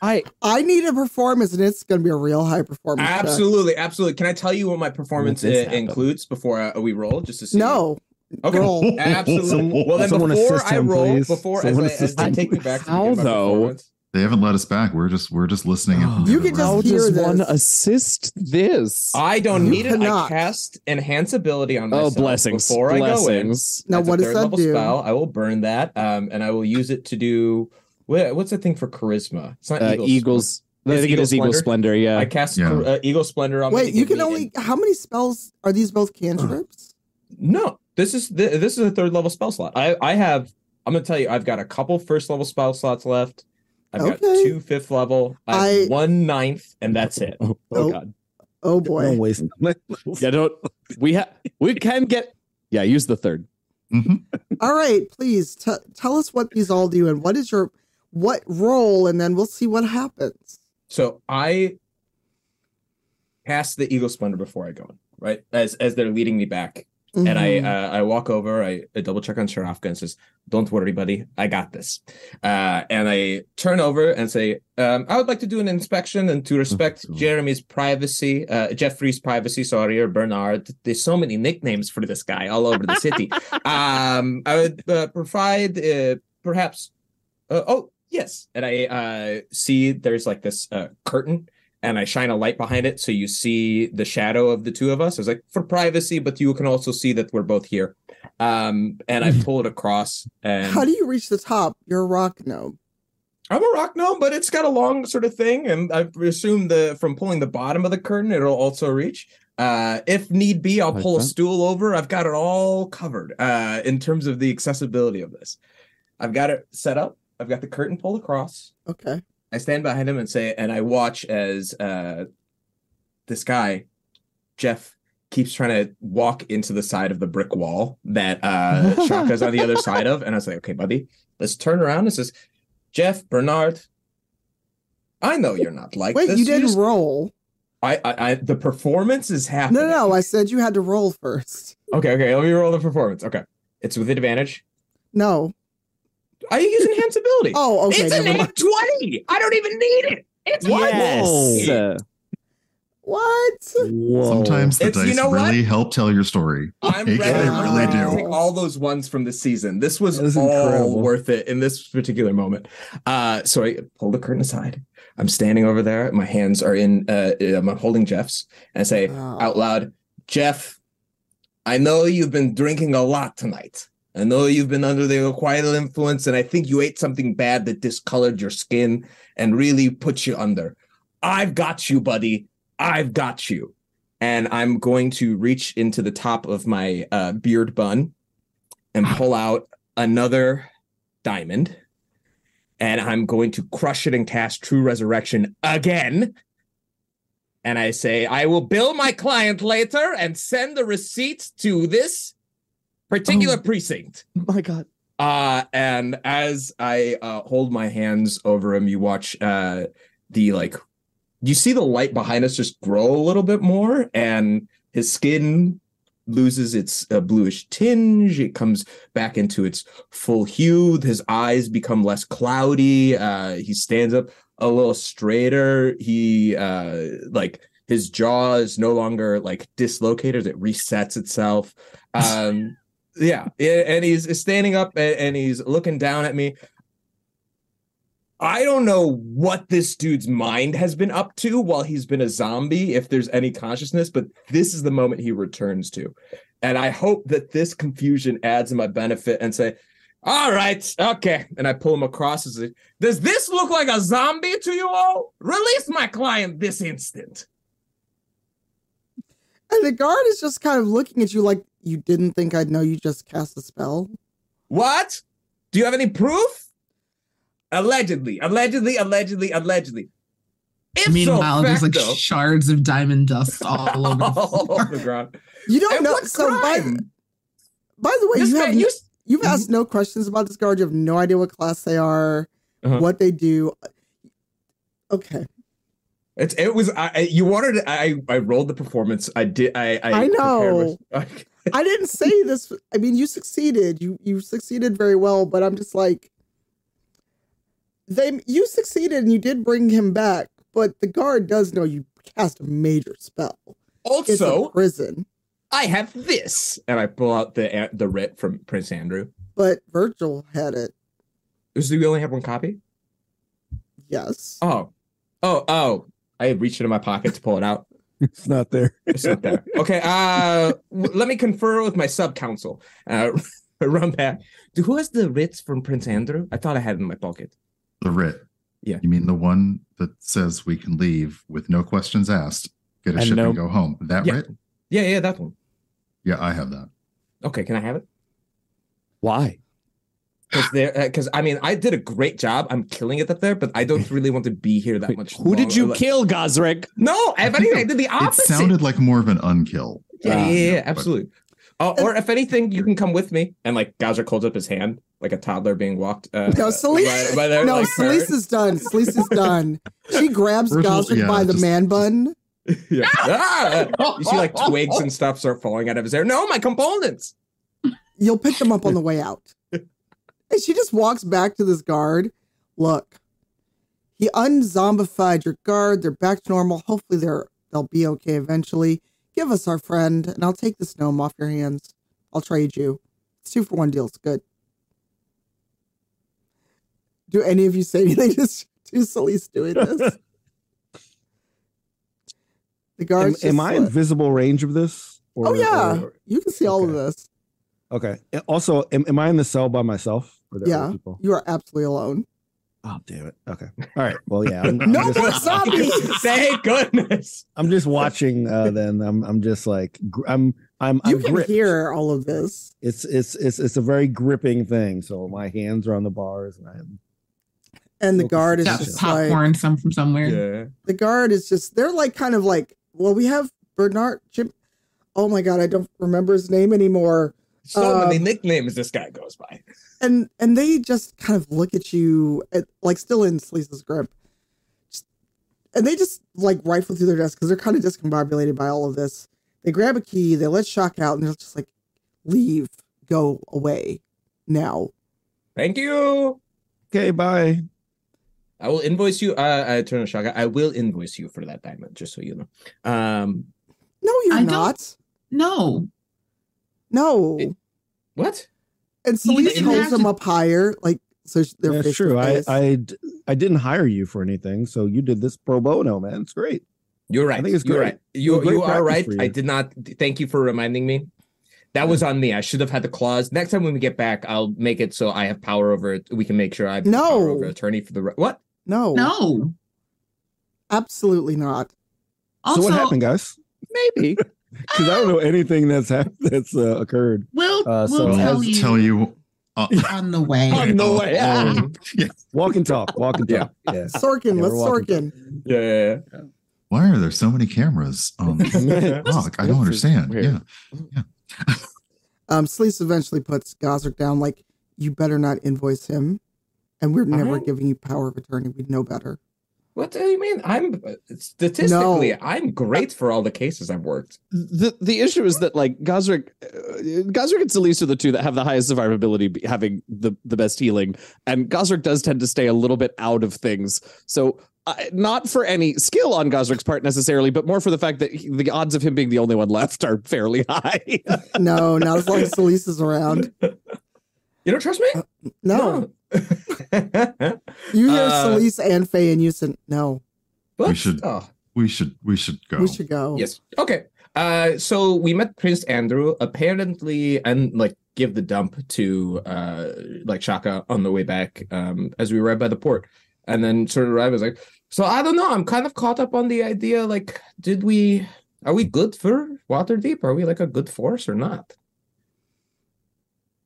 I I need a performance, and it's going to be a real high performance. check. Absolutely, absolutely. Can I tell you what my performance Let this uh, happen. includes before uh, we roll, just to see? No. Okay. Roll. Absolutely. Well, then Someone before assist I him, roll, please. before as I, as assist they take me back to How, begin my though? Performance. they haven't let us back. We're just we're just listening. in from the You can just room. how hear does this. one assist this? I don't You need it. I cast enhance ability on this. oh, blessings! before I go in. blessings. Now, That's a what does that level do? spell. I will burn that, um, and I will use it to do what's the thing for charisma? It's not Uh, Eagles. Eagles. I It's think it Eagle is Eagle Splendor? Splendor. Yeah. I cast Yeah. uh, Eagle Splendor on. Wait, you can me only. How many spells are these both cantrips? No, this is th- this is a third level spell slot. I I have. I'm gonna tell you, I've got a couple first level spell slots left. I've got two fifth level. I have I- one ninth, and that's it. oh, Oh. God. Oh boy. Don't waste. Yeah. Don't. We have. We can get. Yeah. Use the third. Mhm. All right, please t- tell us what these all do and what is your what role, and then we'll see what happens. So I pass the Eagle Splendor before I go in, right? As as they're leading me back, and I Mhm. uh, I walk over, I, I double check on Sharafka and says, "Don't worry, buddy, I got this." Uh, and I turn over and say, um, "I would like to do an inspection and to respect. Jeremy's privacy, uh, Jeffrey's privacy, sorry, or Bernard. There's so many nicknames for this guy all over the city. um, I would uh, provide uh, perhaps, uh, oh yes, and I uh, see there's like this uh, curtain." And I shine a light behind it so you see the shadow of the two of us. I was like, for privacy, but you can also see that we're both here. Um, and I pull it across and How do you reach the top? You're a rock gnome. I'm a rock gnome, but it's got a long sort of thing, and I assume the from pulling the bottom of the curtain, it'll also reach. Uh, if need be, I'll Like pull a stool over. I've got it all covered uh, in terms of the accessibility of this. I've got it set up. I've got the curtain pulled across. Okay. I stand behind him and say, and I watch as uh, this guy, Jeff, keeps trying to walk into the side of the brick wall that uh, Shaka's on the other side of. And I was like, okay, buddy, let's turn around. and says, Jeff, Bernard, I know you're not like Wait, this. you didn't just- roll. I, I, I, the performance is happening. No, no, no. I said you had to roll first. Okay, okay. Let me roll the performance. Okay, it's with advantage. No. I use enhance ability. Oh, okay. it's a never nat mind. twenty. I don't even need it. It's Yes. Uh, What? Whoa. Sometimes the It's- you dice know what? really help tell your story. I'm Like, ready. they really ready do. take all those ones from the season. This was That is all incredible. worth it in this particular moment. Uh, so I pull the curtain aside. I'm standing over there. My hands are in. Uh, I'm holding Jeff's, and I say Oh. out loud, "Jeff, I know you've been drinking a lot tonight. I know you've been under the acquired influence, and I think you ate something bad that discolored your skin and really put you under. I've got you, buddy. I've got you." And I'm going to reach into the top of my uh, beard bun and pull out another diamond. And I'm going to crush it and cast True Resurrection again. And I say, I will bill my client later and send the receipt to this particular precinct. my God. Uh, and as I uh, hold my hands over him, you watch uh, the like, you see the light behind us just grow a little bit more, and his skin loses its uh, bluish tinge. It comes back into its full hue. His eyes become less cloudy. Uh, he stands up a little straighter. He uh, like his jaw is no longer like dislocated; it resets itself. Um, yeah, and he's standing up and he's looking down at me. I don't know what this dude's mind has been up to while he's been a zombie, if there's any consciousness, but this is the moment he returns to. And I hope that this confusion adds in my benefit and say, all right, okay. And I pull him across does this look like a zombie to you all? Release my client this instant. And the guard is just kind of looking at you like you didn't think I'd know you just cast a spell. What? Do you have any proof? Allegedly, allegedly, allegedly, allegedly. If Meanwhile, there's like facto- shards of diamond dust all over the all floor. the ground. You don't And know. what So by, crime? by the way, This you man- have you- you've asked no questions about this guard. You have no idea what class they are, Uh-huh. what they do. Okay, It's it was I I- you wanted I I rolled the performance. I did I I, I know. prepared my- I didn't say this. I mean, you succeeded. You you succeeded very well, but I'm just like they. You succeeded, and you did bring him back. But the guard does know you cast a major spell. It's a also, prison. I have this, and I pull out the the writ from Prince Andru. But Virgil had it. Is we only have one copy? Yes. Oh, oh, oh! I reached into my pocket to pull it out. It's not there. It's not there. Okay. Uh, let me confer with my sub counsel. Uh, run back. Do who has the writs from Prince Andru? I thought I had it in my pocket. The writ. Yeah. You mean the one that says we can leave with no questions asked, get a And ship no- and go home? That Yeah. writ? Yeah, yeah, that one. Yeah, I have that. Okay, can I have it? Why? Because there, because I mean, I did a great job. I'm killing it up there, but I don't really want to be here that much. Who did you longer. kill, Gosrick? No, if anything, I did the opposite. It sounded like more of an unkill. yeah, yeah, Ah. yeah, yeah, But- absolutely. Uh, or if anything, you can come with me. And like Gosrick holds up his hand like a toddler being walked. Uh, No, Celise. by- by their, no, like, Celise is done. Celise is done. She grabs Virgil, Gosrick yeah, by the just- man bun. Yeah. Ah! you see like twigs and stuff start falling out of his hair. No, my components. You'll pick them up on the way out. And she just walks back to this guard. Look, he unzombified your guard. They're back to normal. Hopefully, they're they'll be okay eventually. Give us our friend, and I'll take this gnome off your hands. I'll trade you. It's two for one deal. It's good. Do any of you say anything to, to Celise doing this? The guard. Am, am I in visible range of this? Or, Oh yeah, or- you can see all of this. Okay. Also, am, am I in the cell by myself? Or there Yeah, People? you are absolutely alone. Oh damn it. Okay. All right. Well, yeah. I'm, I'm No just, more zombies. Thank goodness. I'm just watching. Uh, then I'm. I'm just like. I'm. I'm. You I'm can gripped. hear all of this. It's. It's. It's. It's a very gripping thing. So my hands are on the bars, and I'm. And the guard is Got attention. just like popcorn some from somewhere. Yeah. the guard is just they're like kind of like well we have Bernard Jim. Oh my god, I don't remember his name anymore. So many Um, nicknames this guy goes by. And and they just kind of look at you at, like still in Slisa's grip. Just, and they just like rifle through their desk because they're kind of discombobulated by all of this. They grab a key, they let Shock out, and they're just like, leave, go away now. Thank you. Okay. Bye. I will invoice you. Uh, I turn to Shaka. I will invoice you for that diamond, just so you know. Um, No, you're I not. No. No. It- what? and You holds have them to- up higher, like so they're That's true. I. face. I. d- I didn't hire you for anything, so you did this pro bono, man. It's great. You're right. I think it's You're great. right. You It's great you are right. you. I did not. Thank you for reminding me. That was on me. I should have had the clause. Next time when we get back, I'll make it so I have power over it. We can make sure I have No. power over attorney for the re- what? no, No. absolutely not. Also, so what happened, guys? Maybe. Because I don't know anything that's hap- that's uh, occurred. we'll, Uh, so- we'll tell you, tell you. Uh, on the way. On the way. oh, yeah. Walk and talk. Walk and talk. Yeah. Sorkin, Yeah, let's Sorkin. Yeah, yeah, yeah. Why are there so many cameras on the clock? I don't understand. Weird. Yeah. Um, Sleece eventually puts Gosrick down, like, you better not invoice him. And we're never Alright. giving you power of attorney. We'd know better. What do you mean? I'm statistically, No. I'm great for all the cases I've worked. the the issue is that like Gosrick, uh, Gosrick and Celise are the two that have the highest survivability, having the the best healing, and Gosrick does tend to stay a little bit out of things. So. Uh, not for any skill on Gosrick's part necessarily, but more for the fact that he, the odds of him being the only one left are fairly high. No, not as long as Celise is around. You don't trust me? No. No. You hear Uh, Celise and Faye and you said, no, What? should- Oh. We should. We should go. we should go. Yes. Okay. Uh, so we met Prince Andru apparently, and like give the dump to uh like Shaka on the way back um as we arrived by the port, and then sort of arrived. I was like, so I don't know. I'm kind of caught up on the idea. Like, did we? Are we good for Waterdeep? Are we like a good force or not?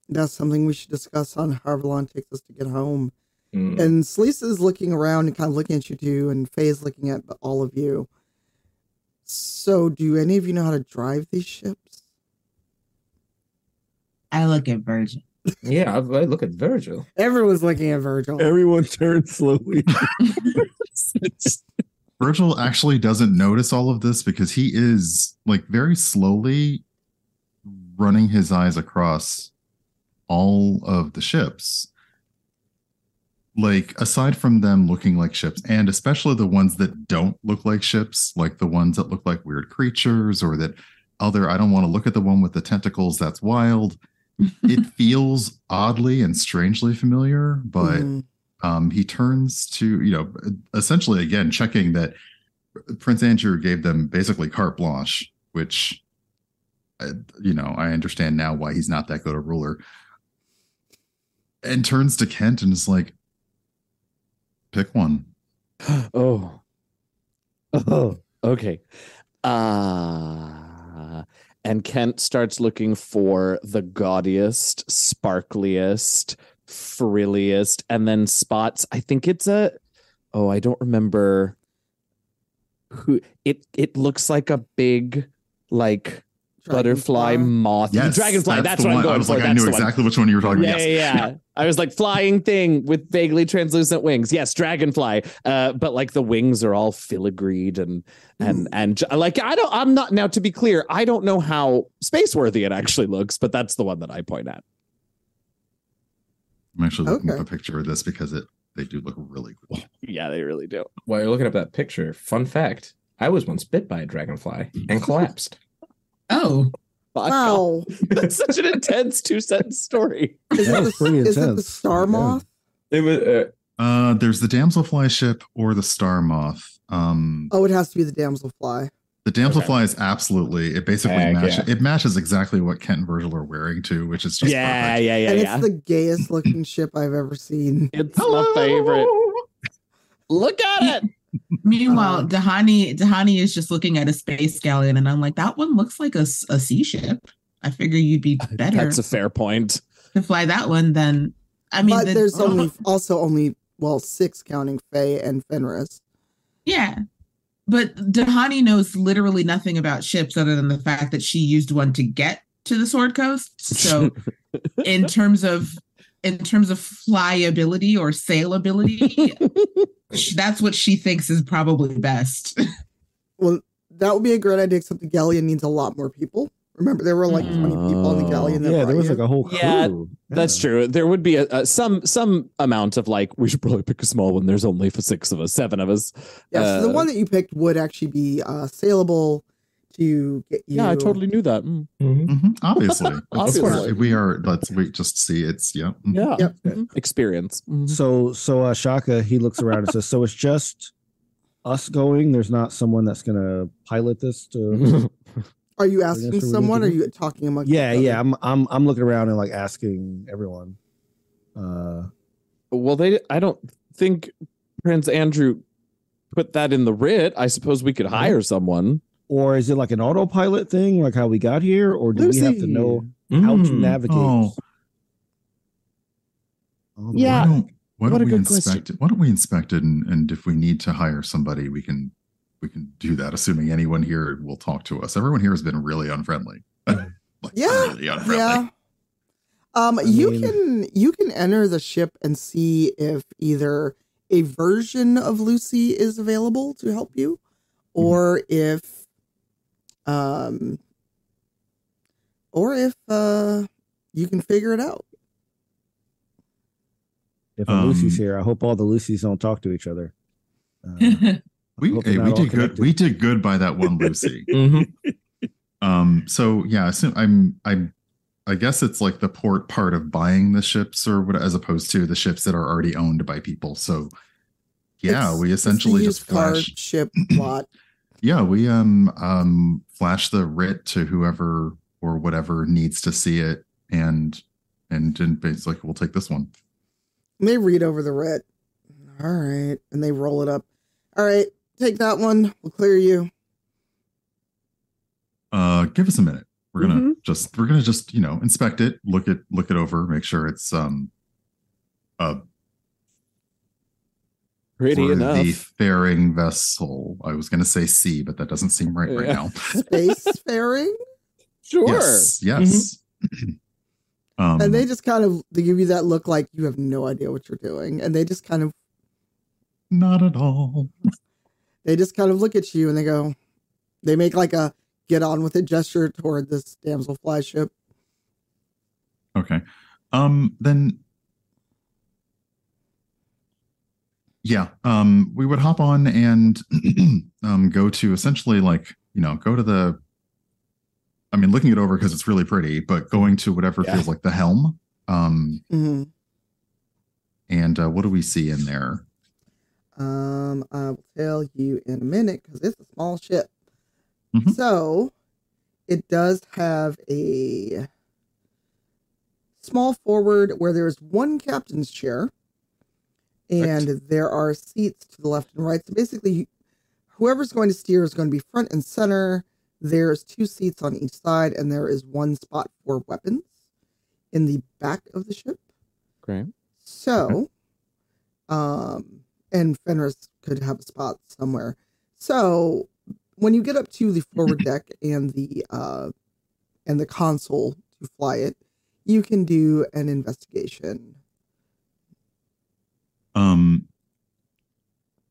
That's something we should discuss on however long it takes us to get home. Hmm. And Sleece is looking around and kind of looking at you two, and Faye is looking at all of you. So, do any of you know how to drive these ships? I look at Virgil. Yeah, I, I look at Virgil. Everyone's looking at Virgil. Everyone turns slowly. Virgil actually doesn't notice all of this because he is like very slowly running his eyes across all of the ships. Like, aside from them looking like ships, and especially the ones that don't look like ships, like the ones that look like weird creatures, or that other, I don't want to look at the one with the tentacles, that's wild. it feels oddly and strangely familiar, but Mhm. um, he turns to you know essentially again checking that prince andru gave them basically carte blanche which uh, you know i understand now why he's not that good a ruler and turns to kent and is like pick one oh. Oh, okay. Uh and Kent starts looking for the gaudiest, sparkliest, frilliest, and then spots. I think it's a oh, I don't remember who it it looks like a big like butterfly moth yes dragonfly that's, the what i'm one. going i was for like i knew the one. exactly which one you were talking yeah, about yeah, yes. yeah. I was like flying thing with vaguely translucent wings. Yes, dragonfly. Uh, but like the wings are all filigreed and and and like I don't. I'm not now. To be clear, I don't know how space worthy it actually looks, but that's the one that I point at. i'm actually looking Okay. up a picture of this because it they do look really cool Yeah, they really do. While you're looking up that picture, fun fact: I was once bit by a dragonfly and collapsed. Oh, Fuck Wow. that's such an intense two sentence story. Is, That it was the, pretty is it the intense. star Yeah. moth? It was. Uh, uh there's the damselfly ship or the star moth um Oh, it has to be the damselfly. The damselfly is absolutely it basically Heck matches yeah. it matches exactly what Kent and Virgil are wearing too, which is just yeah, perfect. yeah, yeah, and yeah. it's the gayest looking ship I've ever seen. It's my favorite. Look at it. Meanwhile, Uh, Dahani Dahani is just looking at a space galleon, and I'm like, that one looks like a, a sea ship. I figure you'd be better That's a fair point. to fly that one then I mean, but the- there's only also only well six counting Faye and Fenris. Yeah. But Dahani knows literally nothing about ships other than the fact that she used one to get to the Sword Coast. So in terms of in terms of flyability or sailability, that's what she thinks is probably best. Well, that would be a great idea, except the galleon needs a lot more people. Remember, there were like 20 people on the galleon. That yeah, there was you. like a whole crew. Yeah, That's true. There would be a, a some some amount of like we should probably pick a small one. There's only for six of us, seven of us. Yeah, so the Uh, one that you picked would actually be uh, saleable to get you. Yeah, I totally knew that. Mm. Mhm, Obviously. Of Obviously. course. We are let's wait just see it's yeah. mhm. Yeah, Yep. Mhm. experience. Mhm. So so uh Shaka, he looks around and says, So it's just us going. There's not someone that's gonna pilot this to Are you asking what we need someone? Or are you talking among? Yeah, yeah. other? I'm I'm I'm looking around and like asking everyone. Uh well, they. I don't think Prince Andru put that in the writ. I suppose we could hire someone. Or is it like an autopilot thing, like how we got here, or do we have to Lucy. know how to Mm. navigate? Oh, Oh, Yeah. why don't, why What don't a we good inspect question. it? Why don't we inspect it and, and if we need to hire somebody, we can we can do that, assuming anyone here will talk to us. Everyone here has been really unfriendly. Like, Yeah, really unfriendly. Yeah. Um, I you can you can enter the ship and see if either a version of Lucy is available to help you, Mm-hmm. or if, um, or if uh you can figure it out. If a Lucy's Um, here, I hope all the Lucy's don't talk to each other. Uh, We hey, we not all did good. We did good by that one Lucy. Mhm. Um, so yeah, I assume I'm I'm I guess it's like the port part of buying the ships or what as opposed to the ships that are already owned by people. So yeah, It's- we it's the essentially just used flash ship plot. Yeah, we um um flash the writ to whoever or whatever needs to see it and and and it's like we'll take this one. And they read over the writ. All right, and they roll it up. All right, take that one. We'll clear you. Uh, give us a minute. We're gonna Mm-hmm. just we're gonna just you know inspect it, look it look it over, make sure it's um uh Pretty for enough. the faring vessel. I was gonna say sea, but that doesn't seem right right Yeah. now. Spacefaring, Sure. Yes, yes. um, and they just kind of they give you that look like you have no idea what you're doing, and they just kind of not at all. they just kind of look at you and they go, they make like a get on with it gesture toward this damselfly ship. Okay. Um then yeah, um we would hop on and um go to essentially like, you know, go to the I mean looking it over because it's really pretty, but going to whatever Yeah. feels like the helm. Um hmm and uh, what do we see in there? Um, I will tell you in a minute because it's a small ship. Mhm. So it does have a small forward where there's one captain's chair, and there are seats to the left and right. So basically, whoever's going to steer is going to be front and center. There's two seats on each side, and there is one spot for weapons in the back of the ship. Great. So, um, and Fenris could have a spot somewhere. So, when you get up to the forward deck and the uh, and the console to fly it, you can do an investigation. Um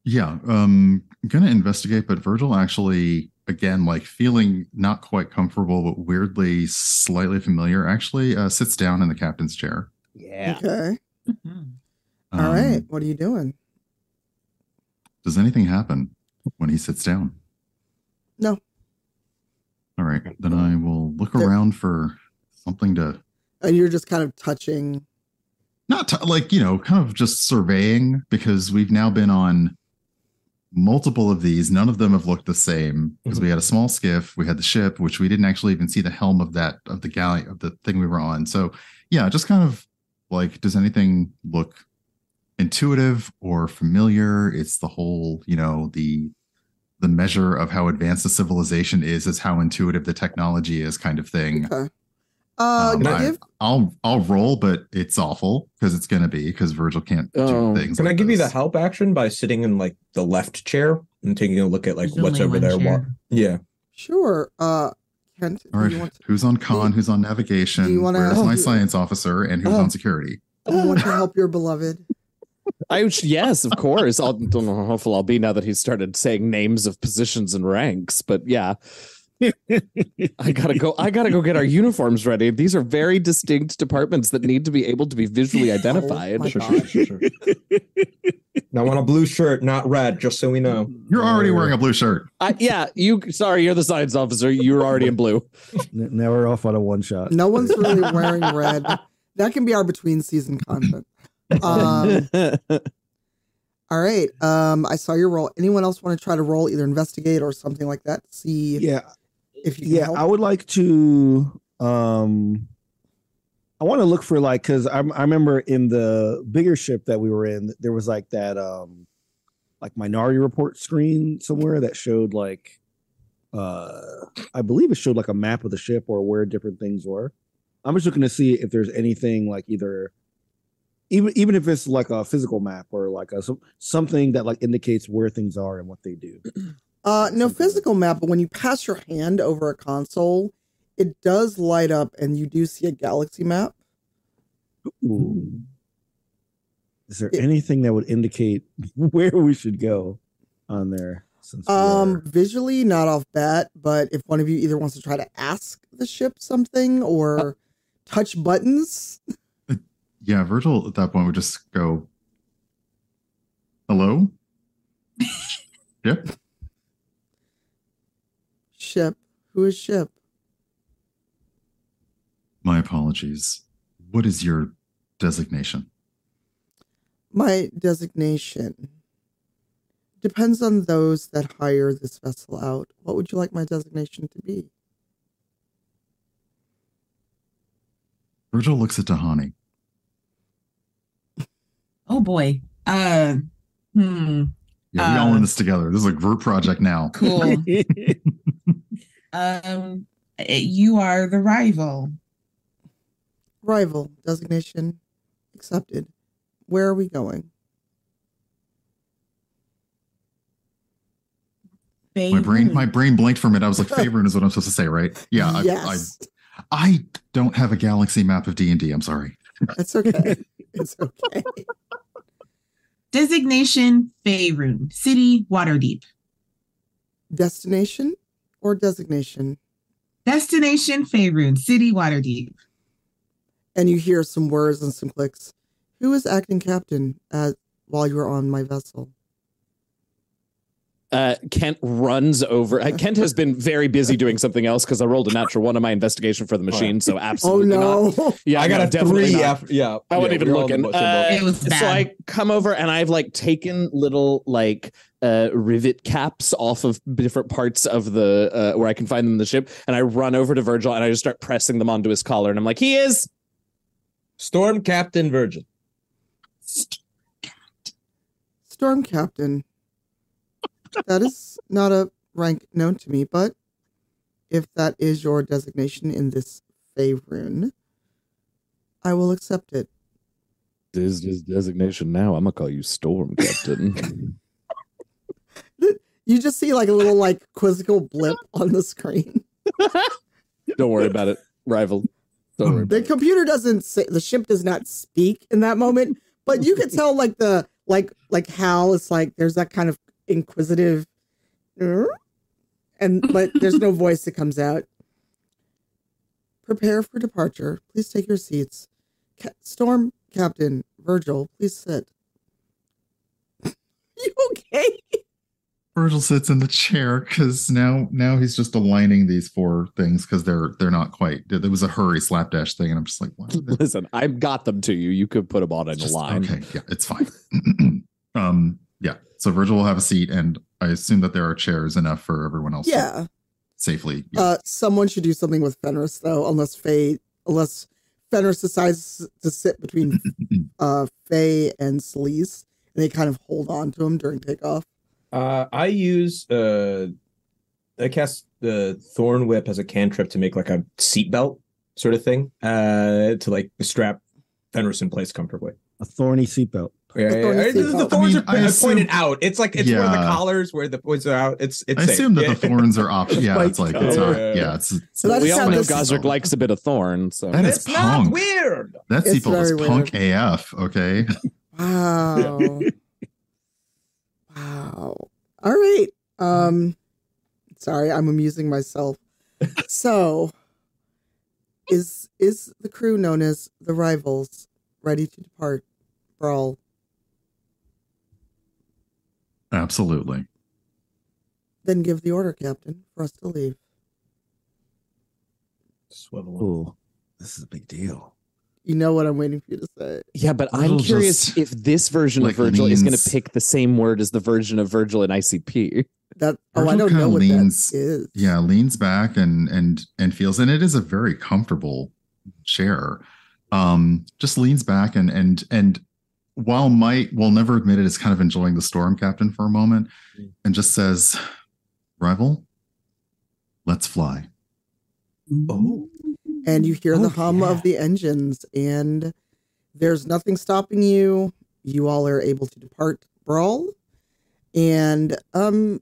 yeah, um gonna investigate, but Virgil actually again like feeling not quite comfortable but weirdly slightly familiar actually uh, sits down in the captain's chair. Yeah. Okay. Mhm. All Um, right. What are you doing? Does anything happen when he sits down? No. All right, then I will look There- around for something to And you're just kind of touching. Not t- like you know kind of just surveying because we've now been on multiple of these. None of them have looked the same because mm-hmm. we had a small skiff we had the ship which we didn't actually even see the helm of that of the galley of the thing we were on. So yeah just kind of like does anything look intuitive or familiar? It's the whole you know the the measure of how advanced the civilization is is how intuitive the technology is kind of thing. Okay. Uh, Um, I- give I'll I'll roll, but it's awful because it's gonna be because Virgil can't do Oh. things. Can I like give you the help action by sitting in like the left chair and taking a look at like There's what's over there? chair. Wa- Yeah. sure. Uh, Kent, All do right, you want to, who's on con? do- Who's on do navigation? you wanna- Where's my oh. science officer? And who's Oh. on security? I want to help your beloved? I yes, of course. I'll don't know how hopeful I'll be now that he's started saying names of positions and ranks. But yeah, I gotta go. I gotta go get our uniforms ready. These are very distinct departments that need to be able to be visually identified. my Sure, sure, sure, sure. now I want a blue shirt, not red, just so we know. You're already wearing a blue shirt. I, yeah, you. Sorry, you're the science officer. You're already in blue. Now we're off on a one shot. No one's really wearing red. That can be our between season content. Um, all right. Um, I saw your roll. Anyone else want to try to roll either investigate or something like that? See Yeah, if yeah. help. I would like to. Um, I want to look for like because I I remember in the bigger ship that we were in, there was like that um, like Minority Report screen somewhere that showed like, uh, I believe it showed like a map of the ship or where different things were. I'm just looking to see if there's anything like either even even if it's like a physical map or like a something that like indicates where things are and what they do. Uh, no physical map, but when you pass your hand over a console, it does light up, and you do see a galaxy map. Ooh. Is there It- anything that would indicate where we should go on there? Since Um, visually, not off bat, but if one of you either wants to try to ask the ship something or touch buttons, Yeah, Virgil at that point would just go, "Hello." yep. Ship, who is ship? My apologies. What is your designation? My designation depends on those that hire this vessel out. What would you like my designation to be? Virgil looks at Tahani. Oh boy. Uh, hmm. Yeah, we all in Uh, this together. This is a group project now. Cool. um, Eh, You are the rival. Rival designation accepted. Where are we going? My brain, my brain blinked for a minute. I was like, Favorite is what I'm supposed to say, right? Yeah. I, yes. I, I don't have a galaxy map of D and D. I'm sorry. That's okay. it's okay. Designation Faerun. City Waterdeep. Destination or designation? Destination Faerun. City Waterdeep. And you hear some words and some clicks. Who is acting captain at while you're on my vessel? Uh, Kent runs over. Uh, Kent has been very busy doing something else because I rolled a natural one on my investigation for the machine. So Oh absolutely not. no. Yeah, I got no, a definitely three. After, yeah, I wasn't yeah, even we're looking. Uh. It was so. I come over and I've like taken little like uh rivet caps off of different parts of the uh where I can find them in the ship and I run over to Virgil and I just start pressing them onto his collar and I'm like he is Storm Captain Virgil. Storm captain. That is not a rank known to me, but if that is your designation in this Faerun, I will accept it. it. is his designation now I'm gonna call you Storm Captain You just see like a little like quizzical blip on the screen. don't worry about it rival don't worry The about it. computer doesn't say the ship does not speak in that moment, but you can tell like the like like Hal is like there's that kind of inquisitive and but there's no voice that comes out. Prepare for departure. Please take your seats. Ca- Storm Captain Virgil, please sit. you okay? Virgil sits in the chair because now now he's just aligning these four things because they're they're not quite. There was a hurry slapdash thing, and I'm just like, what? Listen, I've got them to you. You could put them on in a Just- line. Okay, yeah, it's fine. um, yeah. So Virgil will have a seat, and I assume that there are chairs enough for everyone else. to Yeah. safely. Yeah. Uh, someone should do something with Fenris though, unless Faye, unless Fenris decides to sit between uh Faye and Sleaze, and they kind of hold on to him during takeoff. Uh, I use uh, I cast the Thorn Whip as a cantrip to make like a seatbelt sort of thing. Uh, to like strap Fenris in place comfortably. A thorny seatbelt. Yeah, yeah, yeah. The, the thorns I mean, are I I assume- pointed out. It's like it's one of the collars where the points are out. It's it's I safe. assume that Yeah. the thorns are optional. Yeah, it's like it's color. not. Yeah, it's So that's we just all know this- Gosrick likes a bit of thorn, so That is It's not punk. weird. that It's seatbelt is very punk AF. Okay. Wow. wow. All right. Um sorry, I'm amusing myself. So is is the crew known as the rivals ready to depart? Bral. Absolutely. Then give the order, Captain, for us to leave. Swivel. Ooh, this is a big deal. You know what I'm waiting for you to say. Yeah, but I'm Virgil curious if this version like, of Virgil is going to pick the same word as the version of Virgil in ICP. That oh, I don't know kinda what leans- that is. Yeah, leans back and and and feels, and it is a very comfortable chair. Um, just leans back and and and while might will never admit it, is kind of enjoying the storm captain for a moment, Mm. and just says, "Rival, let's fly." Oh. And you hear Oh, the hum yeah. of the engines and there's nothing stopping you you all are able to depart Bral and um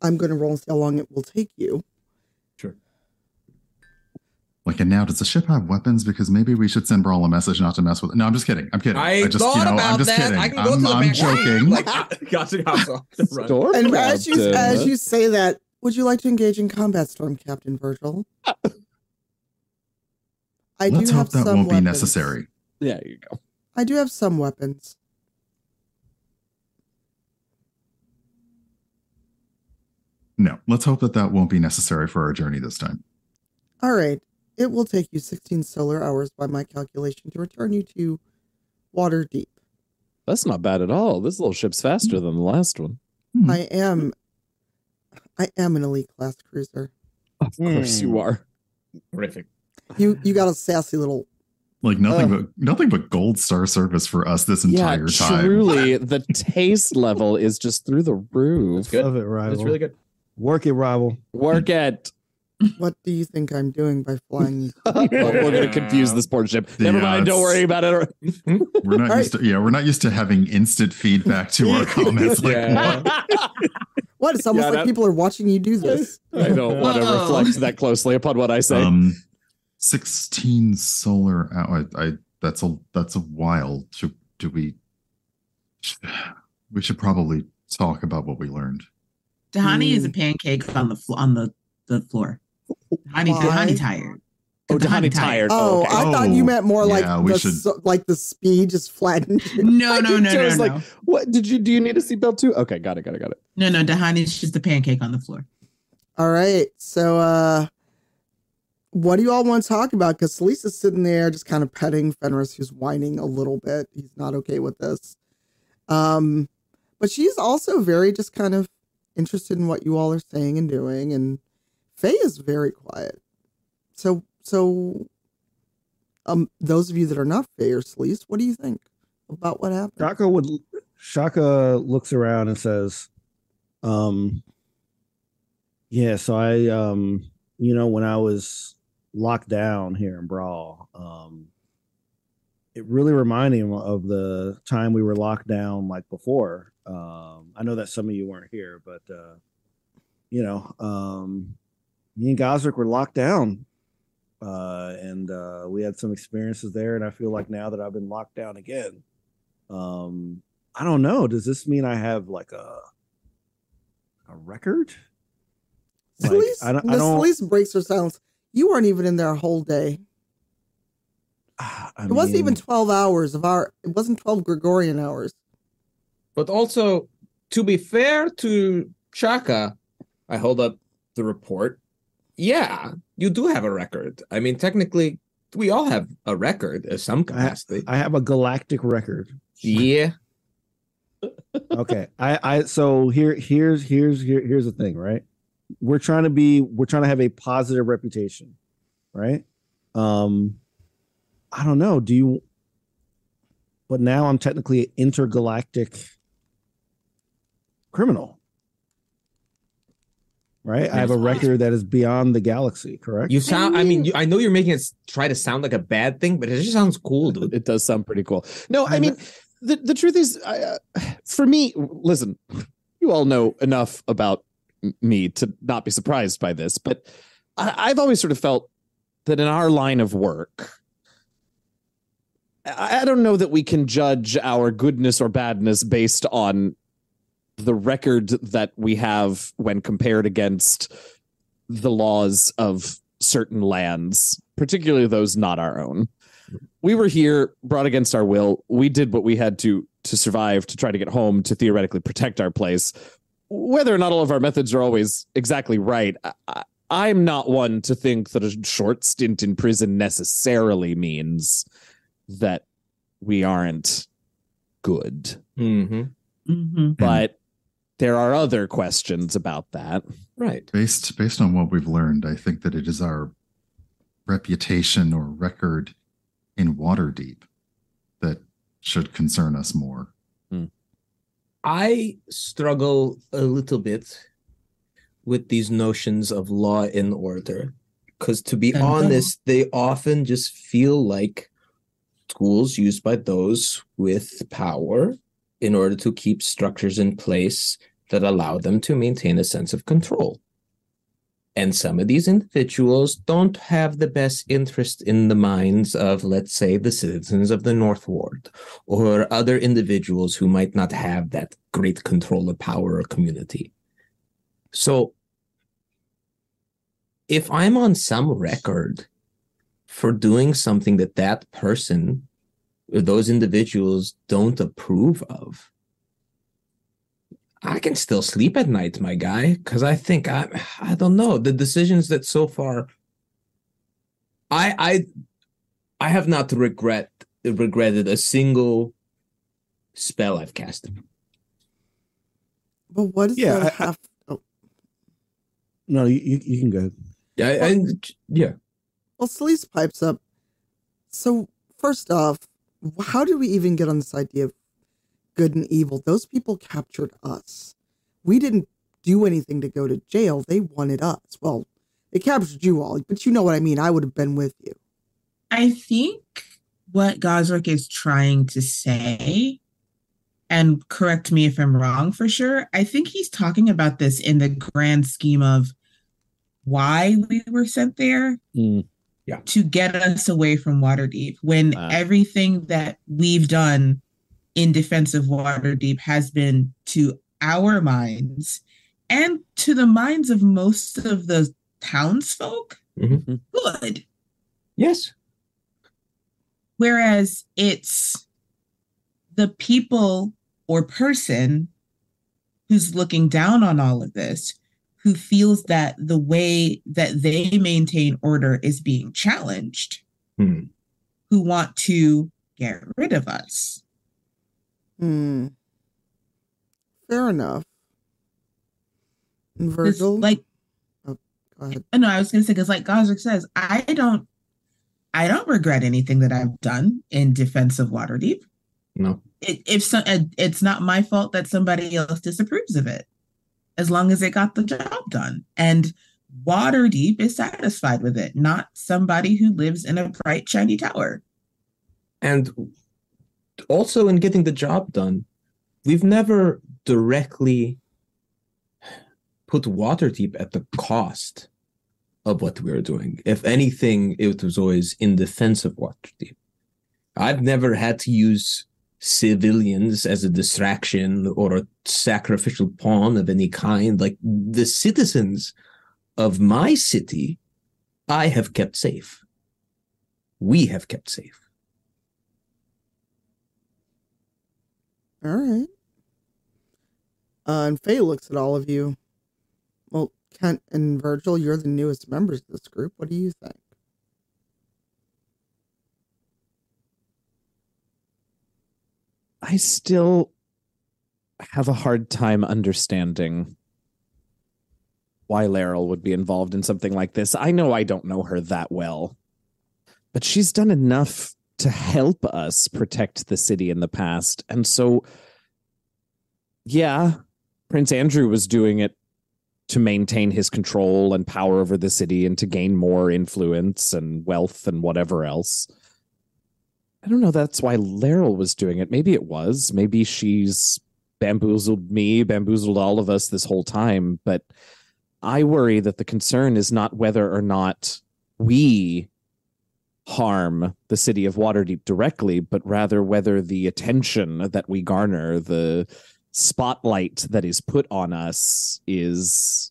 i'm going to roll and see how long it will take you Sure. Like, and now does the ship have weapons? Because maybe we should send Bral a message not to mess with. It. No, I'm just kidding. I'm kidding. I, just, thought you know, about I'm just that. kidding. I can go I'm, to the I'm back. joking. Like, Gosrick hops off the front. And as you as you say that would you like to engage in combat storm captain virgil i Let's do hope have that some won't be weapons. uh, necessary. yeah, you go. i do have some weapons No, let's hope that that won't be necessary for our journey this time. all right it will take you 16 solar hours by my calculation to return you to Waterdeep That's not bad at all. This little ship's faster than the last one. Hmm. I am I am an elite class cruiser. Of course you are. Horrific. You you got a sassy little Like nothing Ugh. but nothing but gold star service for us this Yeah, entire time. truly, the taste level is just through the roof. That's good. Love it, rival. It's really good. Work it, rival. Work it. What do you think I'm doing by flying these? Well, we're going to confuse this poor ship. Never Yeah, mind. Don't worry about it. We're not All used to yeah, we're not used to having instant feedback to our comments. Like, Yeah. What? It's almost Yeah, like that- people are watching you do this. I don't want to reflect that closely upon what I say. um 16 solar hour I, I that's a that's a while. Should do we we should probably talk about what we learned. Dahani is a Mm. pancake on the flo- on the, the floor. Dahani, Why? Dahani tired. oh, Dahani tired. Oh, okay. I thought you Oh, meant more like yeah, the should- like the speed just flattened. No, I no, no, no, Joe's no. like- What did you do? You need a seatbelt too? Okay, got it, got it, got it. no, no. Dahani's just a pancake on the floor. All right. So uh what do you all want to talk about? Because Lisa's sitting there just kind of petting Fenris, who's whining a little bit. He's not okay with this. Um, but she's also very just kind of interested in what you all are saying and doing. And Faye is very quiet. So so um those of you that are not Faye or Sleece, what do you think about what happened? Shaka would Shaka looks around and says, um yeah, so I um you know when I was locked down here in Bral, um it really reminded him of the time we were locked down like before. Um I know that some of you weren't here, but uh you know, um me and Gosrick were locked down. Uh and uh we had some experiences there and I feel like now that I've been locked down again, um i don't know does this mean i have like a a record Like, I don't- I don't- breaks her silence. You weren't even in there a whole day. Ah, I It wasn't even 12 hours of our, it wasn't 12 Gregorian hours. But also, to be fair to Shaka, I hold up the report. Yeah, you do have a record. I mean, technically, we all have a record of some capacity. i have a galactic record yeah. okay i i so here here's here's here, here's the thing right we're trying to be we're trying to have a positive reputation right? Um i don't know. Do you but now i'm technically an intergalactic criminal right? I have a record that is beyond the galaxy correct? You sound, I mean, you, I know you're making it try to sound like a bad thing, but it just sounds cool, dude. It does sound pretty cool. No, I I mean, the, the truth is, I, uh, for me, listen, you all know enough about m- me to not be surprised by this, but I, I've always sort of felt that in our line of work, I, I don't know that we can judge our goodness or badness based on the record that we have when compared against the laws of certain lands, particularly those not our own. We were here, brought against our will. We did what we had to to survive, to try to get home, to theoretically protect our place. Whether or not all of our methods are always exactly right, I, I, I'm not one to think that a short stint in prison necessarily means that we aren't good. Mm-hmm. Mm-hmm. But there are other questions about that. Right. Based based on what we've learned, I think that it is our reputation or record in Waterdeep that should concern us more. I struggle a little bit with these notions of law and order because, to be honest, they often just feel like tools used by those with power in order to keep structures in place that allow them to maintain a sense of control. And some of these individuals don't have the best interest in the minds of, let's say, the citizens of the North Ward or other individuals who might not have that great control of power or community. So, if I'm on some record for doing something that that person or those individuals don't approve of, I can still sleep at night, my guy, because I think I I don't know the decisions that so far I I I have not regret regretted a single spell I've casted. But what does Yeah, that I- have? Oh, no you, you you can go ahead. Yeah, and yeah. well, Celeste pipes up. So first off, how did we even get on this idea of good and evil? Those people captured us. We didn't do anything to go to jail. They wanted us. Well, They captured you all, but you know what I mean. I would have been with you. I think what Gosrick is trying to say, and correct me if I'm wrong for sure, I think he's talking about this in the grand scheme of why we were sent there Mm. Yeah. to get us away from Waterdeep when Ah. everything that we've done in defense of Waterdeep has been to our minds and to the minds of most of the townsfolk Mhm. good. Yes. Whereas it's the people or person who's looking down on all of this who feels that the way that they maintain order is being challenged, Hmm. who want to get rid of us. Hmm. Fair enough. And 'Cause, Virgil, like, go ahead. I know I was gonna say because, like Gosrick says, I don't, I don't regret anything that I've done in defense of Waterdeep. No. it, if so, uh, it's not my fault that somebody else disapproves of it, as long as it got the job done. And Waterdeep is satisfied with it, not somebody who lives in a bright shiny tower. And also in getting the job done, we've never directly put Waterdeep at the cost of what we were doing. If anything, it was always in defense of Waterdeep. I've never had to use civilians as a distraction or a sacrificial pawn of any kind. Like the citizens of my city, I have kept safe. We have kept safe. All right. Uh, and Faye looks at all of you. Well, Kent and Virgil, you're the newest members of this group. What do you think? I still have a hard time understanding why Laeral would be involved in something like this. I know I don't know her that well, but she's done enough to help us protect the city in the past. And so, yeah, Prince Andru was doing it to maintain his control and power over the city and to gain more influence and wealth and whatever else. I don't know. That's why Laeral was doing it. Maybe it was. Maybe she's bamboozled me, bamboozled all of us this whole time. But I worry that the concern is not whether or not we harm the city of Waterdeep directly, but rather whether the attention that we garner, the spotlight that is put on us, is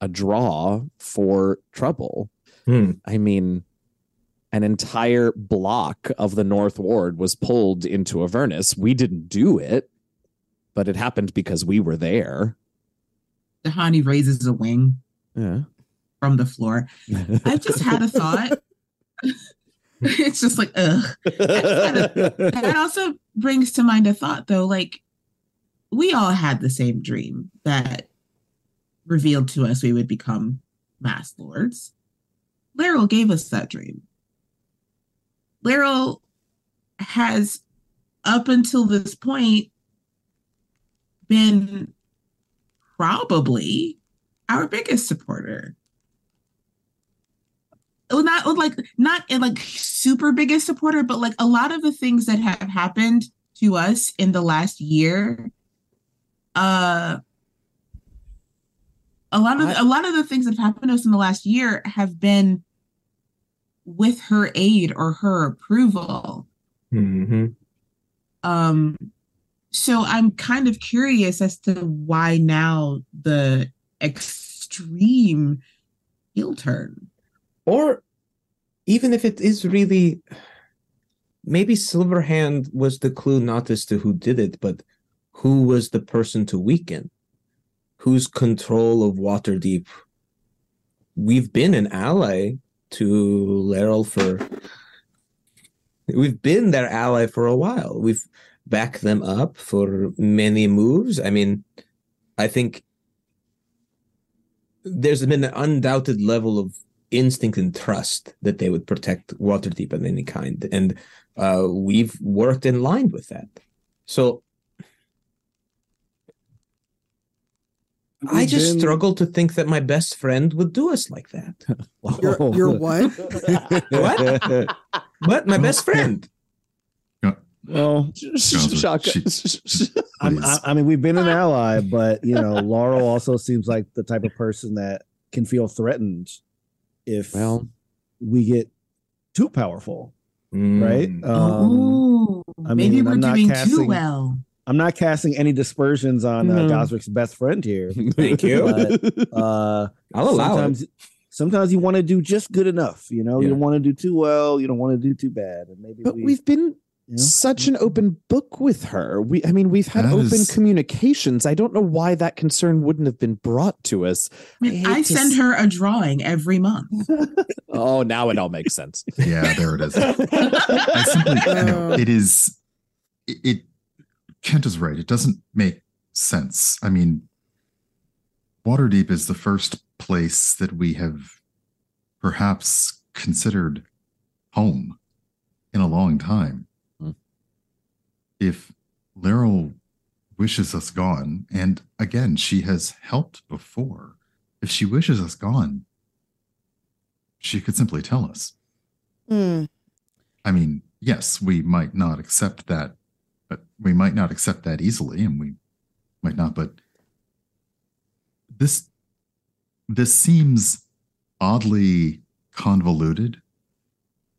a draw for trouble. Hmm. I mean, an entire block of the North Ward was pulled into Avernus. We didn't do it, but it happened because we were there. Dahani raises a wing Yeah. from the floor. I've just had a thought. it's just like, ugh. That also brings to mind a thought, though. Like, we all had the same dream that revealed to us we would become mass lords. Laeral gave us that dream. Laeral has, up until this point, been probably our biggest supporter. Well, not like not like super biggest supporter, but like a lot of the things that have happened to us in the last year, uh, a lot of I- a lot of the things that have happened to us in the last year have been with her aid or her approval. hmm Um, so I'm kind of curious as to why now the extreme heel turn. Or even if it is really, maybe Silverhand was the clue not as to who did it, but who was the person to weaken, whose control of Waterdeep. We've been an ally to Laeral for. We've been their ally for a while. We've backed them up for many moves. I mean, I think there's been an undoubted level of instinct and trust that they would protect Waterdeep of any kind, and uh, we've worked in line with that. So I We've just been- struggle to think that my best friend would do us like that. You're, you're what? what? My best friend. well, Shaka. I'm, I, I mean, we've been an ally, but you know, Laeral also seems like the type of person that can feel threatened if well, we get too powerful, Mm. right? Um, oh, I maybe we're I'm not doing too well. I'm not casting any dispersions on uh, Gosrick's best friend here. Thank you. But, uh, I'll allow sometimes, it. sometimes you want to do just good enough. You know, you don't want to do too well. You don't want to do too bad, and maybe but we, we've been you such an open book with her. We, I mean, we've had That open is- communications. I don't know why that concern wouldn't have been brought to us. I, mean, I I send s- her a drawing every month. Oh, now it all makes sense. Yeah, there it is. I simply no, Uh. it is it, it Kent is right. It doesn't make sense. I mean, Waterdeep is the first place that we have perhaps considered home in a long time. If Laeral wishes us gone, and again, she has helped before. If she wishes us gone, she could simply tell us. Hmm. I mean, yes, we might not accept that, but we might not accept that easily, and we might not. But this this seems oddly convoluted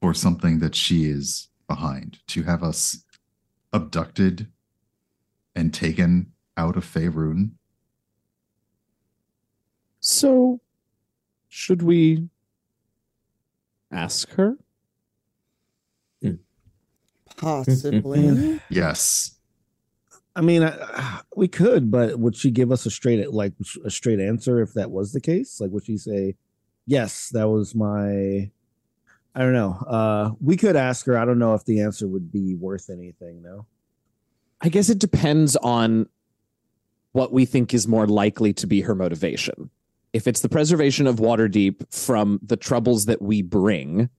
for something that she is behind to have us abducted and taken out of Faerun. So, should we ask her? Possibly. Yes, I mean, I, we could, but would she give us a straight like a straight answer if that was the case? Like, would she say, "Yes, that was my"? I don't know. Uh, we could ask her. I don't know if the answer would be worth anything. though. I guess it depends on what we think is more likely to be her motivation. If it's the preservation of Waterdeep from the troubles that we bring,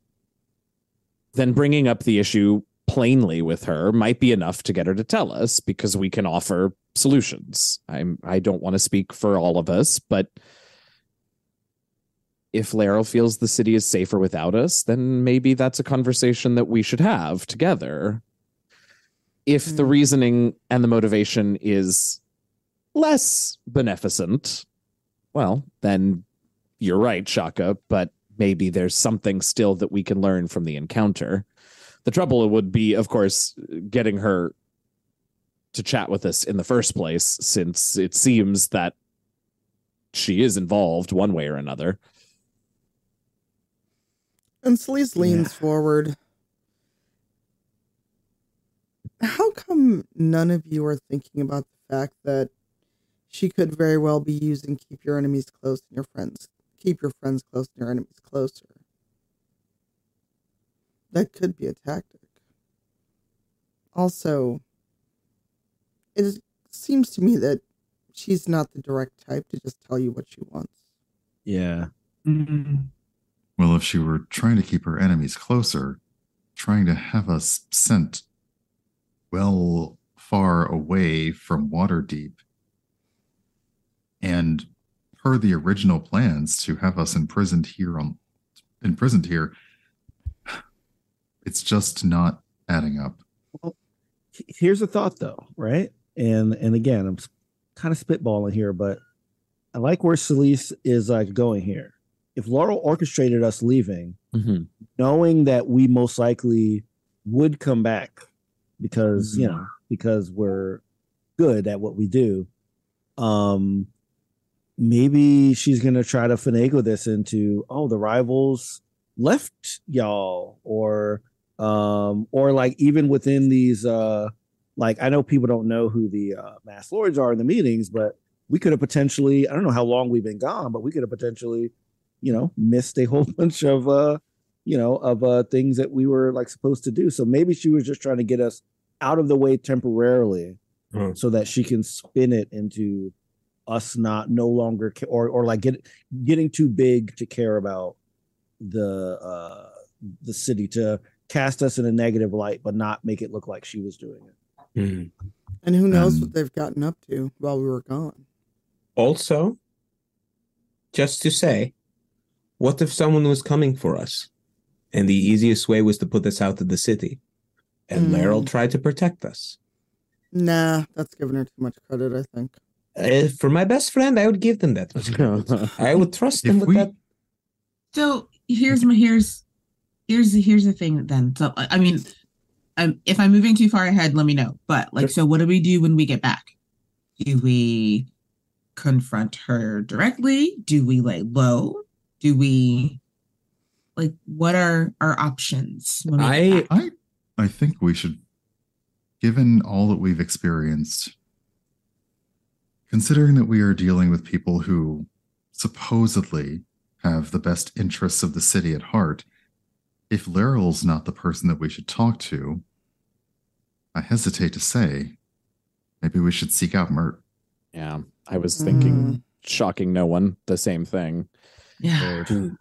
then bringing up the issue plainly with her might be enough to get her to tell us because we can offer solutions. I'm I don't want to speak for all of us, but if Laeral feels the city is safer without us, then maybe that's a conversation that we should have together if the Hmm. reasoning and the motivation is less beneficent, well, then you're right, Shaka, but maybe there's something still that we can learn from the encounter. The trouble would be, of course, getting her to chat with us in the first place, since it seems that she is involved one way or another. And Celise leans forward. How come none of you are thinking about the fact that she could very well be using keep your enemies close and your friends keep your friends close and your enemies closer? That could be a tactic. Also, it is, seems to me that she's not the direct type to just tell you what she wants. Yeah. Mm. Well, if she were trying to keep her enemies closer, trying to have us sent well far away from Waterdeep, and per the original plans to have us imprisoned here on imprisoned here, it's just not adding up. Well, here's a thought though, right? And and again, I'm kind of spitballing here, but I like where Celise is like going here. If Laeral orchestrated us leaving, knowing that we most likely would come back because you know because we're good at what we do, um, maybe she's gonna try to finagle this into oh the rivals left y'all or um or like even within these uh like I know people don't know who the uh, mass lords are in the meetings, but we could have potentially I don't know how long we've been gone, but we could have potentially, you know, missed a whole bunch of uh, you know, of uh things that we were like supposed to do. So maybe she was just trying to get us out of the way temporarily, Hmm. so that she can spin it into us not no longer ca- or or like get getting too big to care about the uh the city to cast us in a negative light, but not make it look like she was doing it. Hmm. And who knows Um, what they've gotten up to while we were gone? Also, just to say, what if someone was coming for us? And the easiest way was to put us out of the city. And Mm. Laeral tried to protect us. Nah, that's giving her too much credit, I think. Uh, for my best friend, I would give them that. I would trust them If with we- that. So here's my here's here's the here's the thing then. So I I mean, um, if I'm moving too far ahead, let me know. But like, so what do we do when we get back? Do we confront her directly? Do we lay low? Do we like what are our options? When we I? I I think we should, given all that we've experienced, considering that we are dealing with people who supposedly have the best interests of the city at heart, if Laeral's not the person that we should talk to, I hesitate to say, maybe we should seek out Mert. yeah, I was thinking, Mm. shocking no one, the same thing. Yeah. Dude,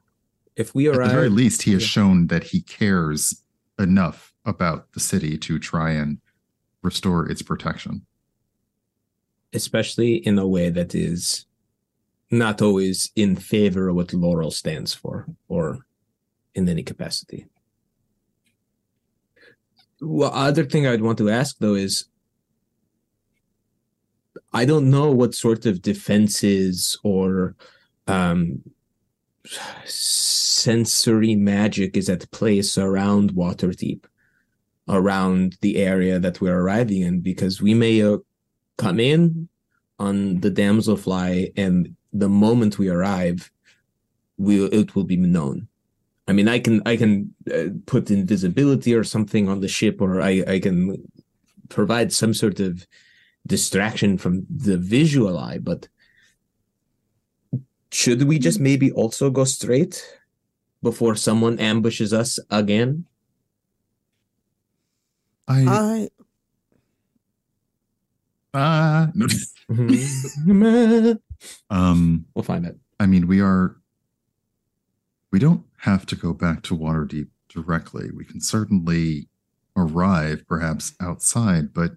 if we At the very least, he has Yeah. shown that he cares enough about the city to try and restore its protection. especially in a way that is not always in favor of what Laeral stands for or in any capacity. Well, other thing I'd want to ask though is I don't know what sort of defenses or um, sensory magic is at place around Waterdeep, around the area that we're arriving in, because we may uh, come in on the damselfly and the moment we arrive we it will be known. I mean i can i can uh, put invisibility or something on the ship or i i can provide some sort of distraction from the visual eye but should we just maybe also go straight before someone ambushes us again I I ah no. we'll um find it I mean we are we don't have to go back to Waterdeep directly. We can certainly arrive perhaps outside, but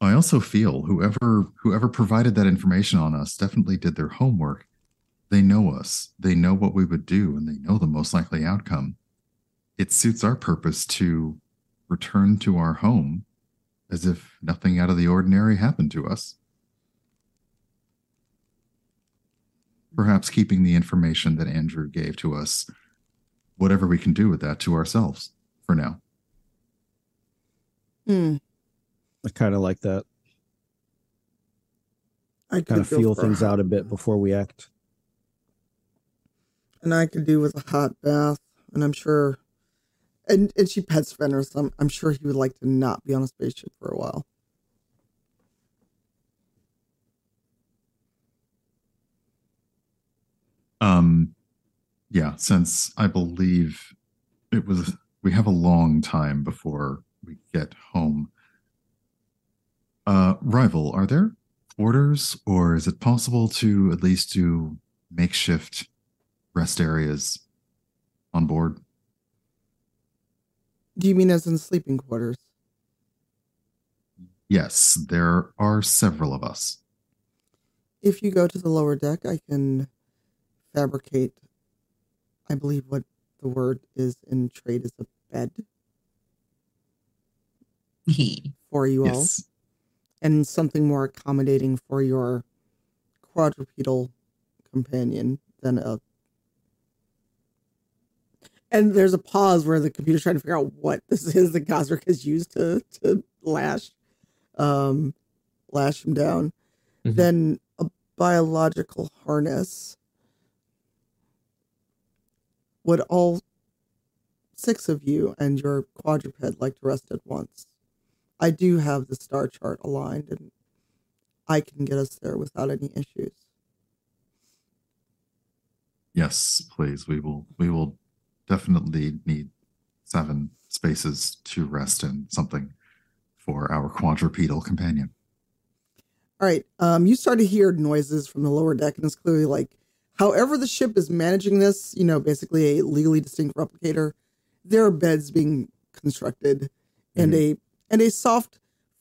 I also feel whoever whoever provided that information on us definitely did their homework. They know us. They know what we would do and they know the most likely outcome. It suits our purpose to return to our home as if nothing out of the ordinary happened to us. Perhaps keeping the information that Andru gave to us, whatever we can do with that to ourselves for now. hmm, I kind of like that. I Kind of feel things out a bit before we act. and I could do with a hot bath, and I'm sure, and and she pets Fenrir, so I'm, I'm sure he would like to not be on a spaceship for a while. Um, yeah, since I believe it was, we have a long time before we get home. Uh, rival, are there orders, or is it possible to at least do makeshift rest areas on board? Do you mean as in sleeping quarters? Yes, there are several of us. If you go to the lower deck, I can fabricate. I believe what the word is in trade is a bed for you all. And something more accommodating for your quadrupedal companion than a. And there's a pause where the computer's trying to figure out what this is that Gosrick has used to to lash, um, lash him down. Mhm. Then a biological harness. Would all six of you and your quadruped like to rest at once? I do have the star chart aligned and I can get us there without any issues. Yes, please. We will we will definitely need seven spaces to rest in something for our quadrupedal companion. All right. Um, you start to hear noises from the lower deck, and it's clearly like, however, the ship is managing this, you know, basically a legally distinct replicator, there are beds being constructed and a and a soft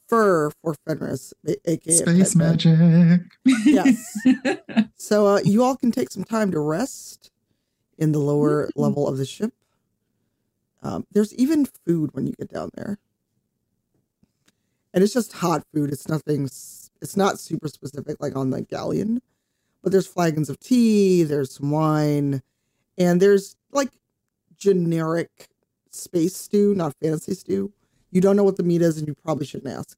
fur for Fenris, aka Space magic. Yes. So uh, you all can take some time to rest in the lower level of the ship. Um, there's even food when you get down there, and it's just hot food. It's nothing. It's not super specific like on the galleon, but there's flagons of tea. There's some wine, and there's like generic space stew, not fancy stew. You don't know what the meat is, and you probably shouldn't ask.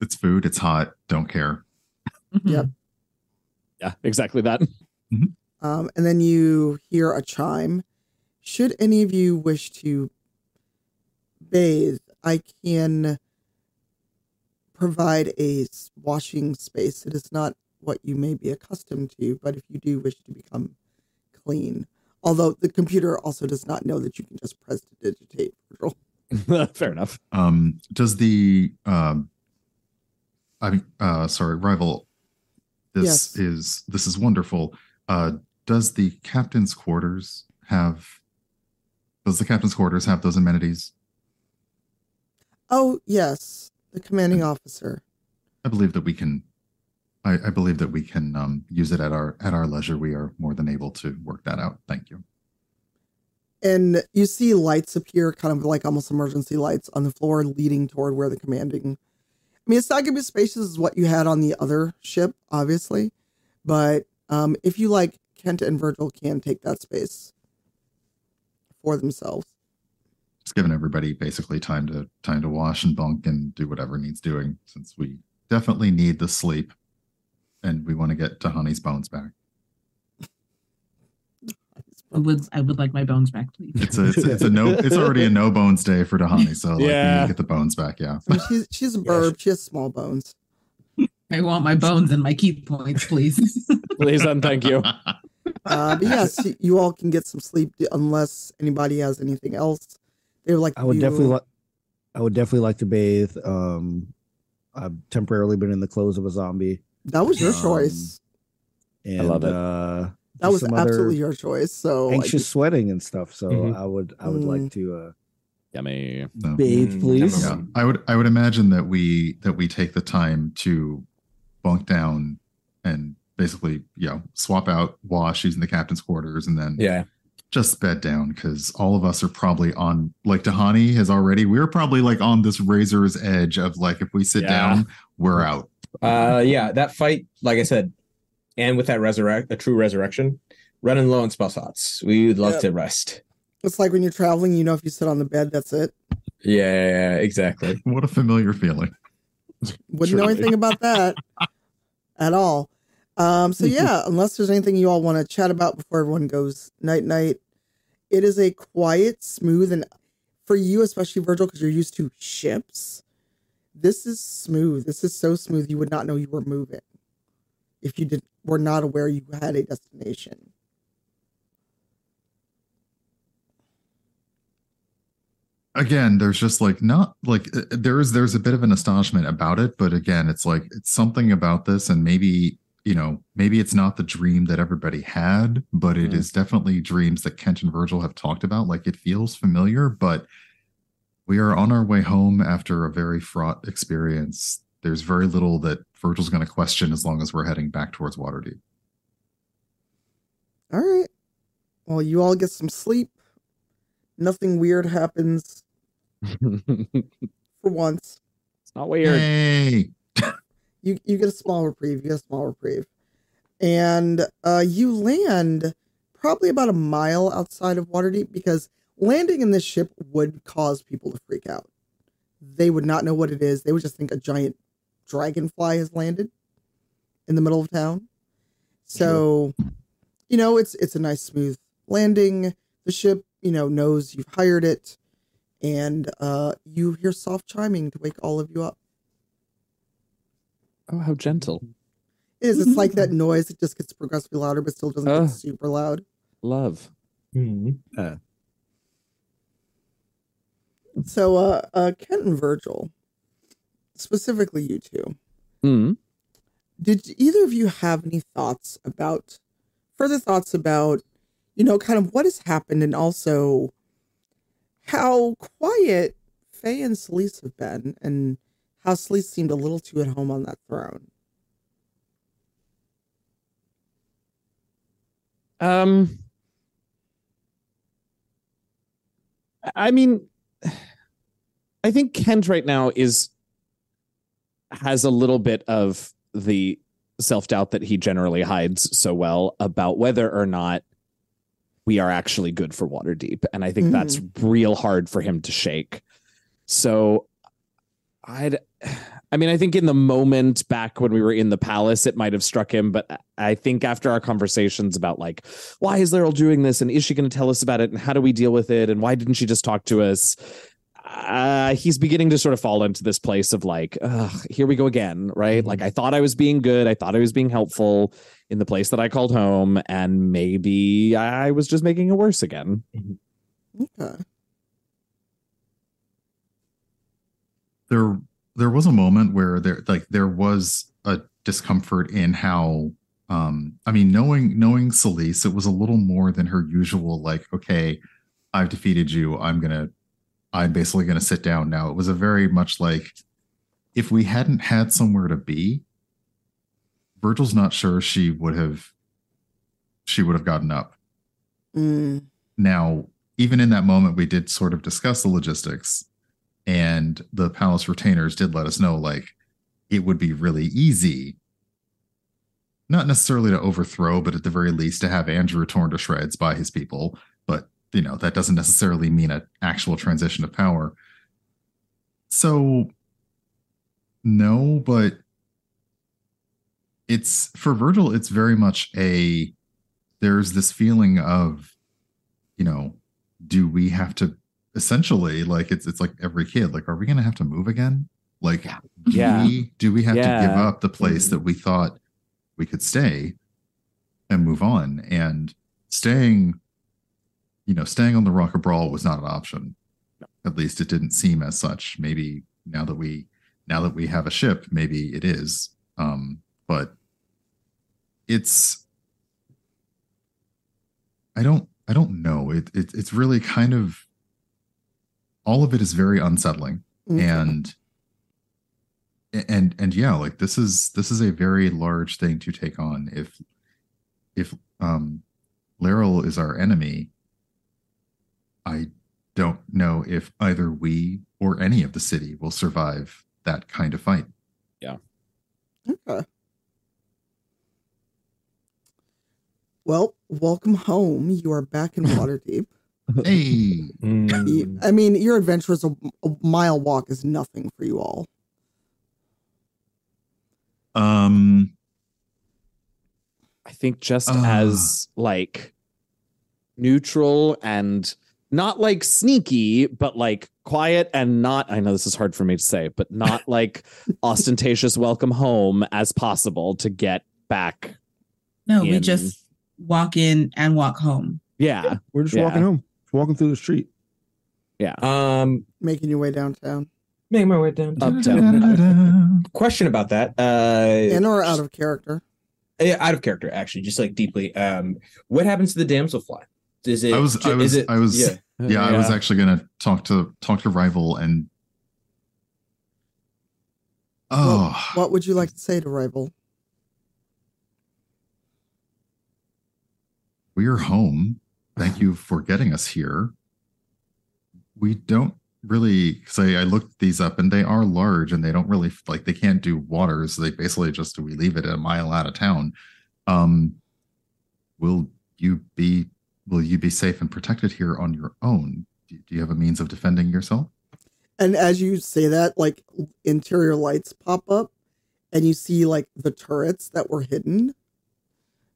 It's food. It's hot. Don't care. Yep. Yeah, exactly that. Um, and then you hear a chime. Should any of you wish to bathe, I can provide a washing space. It is not what you may be accustomed to, but if you do wish to become clean, although the computer also does not know that you can just press to digitate. Virgil. Fair enough. Um, does the um, I mean, uh, sorry, rival. This Yes. is this is wonderful. Uh, does the captain's quarters have? Does the captain's quarters have those amenities? Oh yes, the commanding officer. I believe that we can. I, I believe that we can um, use it at our at our leisure. We are more than able to work that out. Thank you. and you see lights appear, kind of like almost emergency lights on the floor, leading toward where the commanding. I mean, it's not going to be spacious as what you had on the other ship, obviously, but um, if you like, Kent and Virgil can take that space for themselves. Just giving everybody basically time to time to wash and bunk and do whatever needs doing, since we definitely need the sleep, and we want to get to Honey's bones back. I would I would like my bones back, please. It's a it's, a- it's a no it's already a no bones day for Dahani, so like we need Yeah. to get the bones back. Yeah. I mean, she's she's a burb. She has small bones. I want my bones and my key points, please. Please and thank you. Uh, but yes, you all can get some sleep unless anybody has anything else. They would like. I would to- definitely like. I would definitely like to bathe. Um, I've temporarily been in the clothes of a zombie. That was your um, choice. And, love it. Uh, That was absolutely your choice. So I anxious sweating and stuff. So Mhm. I would. I would Mm. like to uh, Yummy. No. bathe, Mm, please. Yeah, I would I would imagine that we that we take the time to bunk down and basically you know swap out wash using the captain's quarters and then Yeah. just bed down because all of us are probably on like Dahani has already we're probably like on this razor's edge of like if we sit Yeah. down we're out. Uh, yeah, that fight, like I said, and with that resurrect, a true resurrection, running low on spell slots. We would love Yep. to rest. It's like when you're traveling, you know, if you sit on the bed, that's it. Yeah, yeah, yeah, exactly. What a familiar feeling. Wouldn't know anything about that at all. Um, so yeah, unless there's anything you all want to chat about before everyone goes night night, it is a quiet, smooth, and for you especially Virgil, because you're used to ships. This is smooth. This is so smooth you would not know you were moving if you did were not aware you had a destination. again there's just like not like uh, there's there's a bit of an astonishment about it but again it's like it's something about this and maybe you know maybe it's not the dream that everybody had but it Mhm. is definitely dreams that kent and virgil have talked about like it feels familiar but we are on our way home after a very fraught experience there's very little that virgil's going to question as long as we're heading back towards waterdeep All right. Well, you all get some sleep. Nothing weird happens for once. It's not weird. hey you you get a small reprieve. You get a small reprieve, and uh, you land probably about a mile outside of Waterdeep because landing in this ship would cause people to freak out. They would not know what it is. They would just think a giant dragonfly has landed in the middle of town. So, you know, it's it's a nice smooth landing. The ship, you know, knows you've hired it, and uh, you hear soft chiming to wake all of you up. Oh, how gentle. It is. It's like that noise. It just gets progressively louder, but still doesn't Uh. get super loud. Love. So, uh, uh, Kent and Virgil, specifically you two, Mm. did either of you have any thoughts about, further thoughts about, you know, kind of what has happened and also how quiet Faye and Celise have been, and how Celise seemed a little too at home on that throne. Um, I mean, I think Kent right now is has a little bit of the self doubt that he generally hides so well about whether or not we are actually good for Waterdeep, and I think that's mm. real hard for him to shake. So, I'd. I mean, I think in the moment back when we were in the palace, it might have struck him. But I think after our conversations about like, why is Laeral doing this, and is she going to tell us about it, and how do we deal with it, and why didn't she just talk to us? Uh, he's beginning to sort of fall into this place of like, Ugh, here we go again, right? Like I thought I was being good, I thought I was being helpful in the place that I called home, and maybe I was just making it worse again. Okay. there there was a moment where there like there was a discomfort in how um I mean knowing knowing Celise it was a little more than her usual like okay I've defeated you. I'm to I'm basically to sit down now. It was a very much like if we hadn't had somewhere to be Virgil's not sure she would have she would have gotten up. Mm, now, even in that moment, we did sort of discuss the logistics, and the palace retainers did let us know like it would be really easy, not necessarily to overthrow, but at the very least to have Andru torn to shreds by his people. But you know that doesn't necessarily mean an actual transition of power. So, no, but it's for Virgil. It's very much a there's this feeling of you know do we have to essentially like it's it's like every kid like are we going to have to move again? Like do Yeah. we do we have to give Mm-hmm. up the place that we thought we could stay and move on? And staying you know staying on the rock of Bral was not an option. At least it didn't seem as such. Maybe now that we now that we have a ship maybe it is. Um but it's I don't I don't know. It, it it's really kind of all of it is very unsettling okay. and and and yeah, like this is this is a very large thing to take on if if um Laeral is our enemy. I don't know if either we or any of the city will survive that kind of fight. Yeah okay. Well, welcome home. You are back in Waterdeep. Hey, Mm. I mean, your adventure is a, a mile walk is nothing for you all. um I think just Ah. as like neutral and not like sneaky, but like quiet and not, I know this is hard for me to say, but not like ostentatious welcome home as possible to get back. No, we just walk in and walk home. Yeah. We're just Yeah. walking home, walking through the street. Yeah. Um, Making your way downtown. making my way down. Uptown. Question about that. Uh, In or out of character. yeah, out of character, actually, just like deeply. Um, what happens to the damselfly? Is it? I was- I is was- it- I was- Yeah. yeah, I was actually gonna talk to talk to rival and oh What would you like to say to Rival? we're home. Thank you for getting us here. We don't really say I looked these up and they are large and they don't really like they can't do water, so they basically just we leave it a mile out of town. Um will you be will you be safe and protected here on your own? Do, do you have a means of defending yourself? And as you say that, like interior lights pop up and you see like the turrets that were hidden.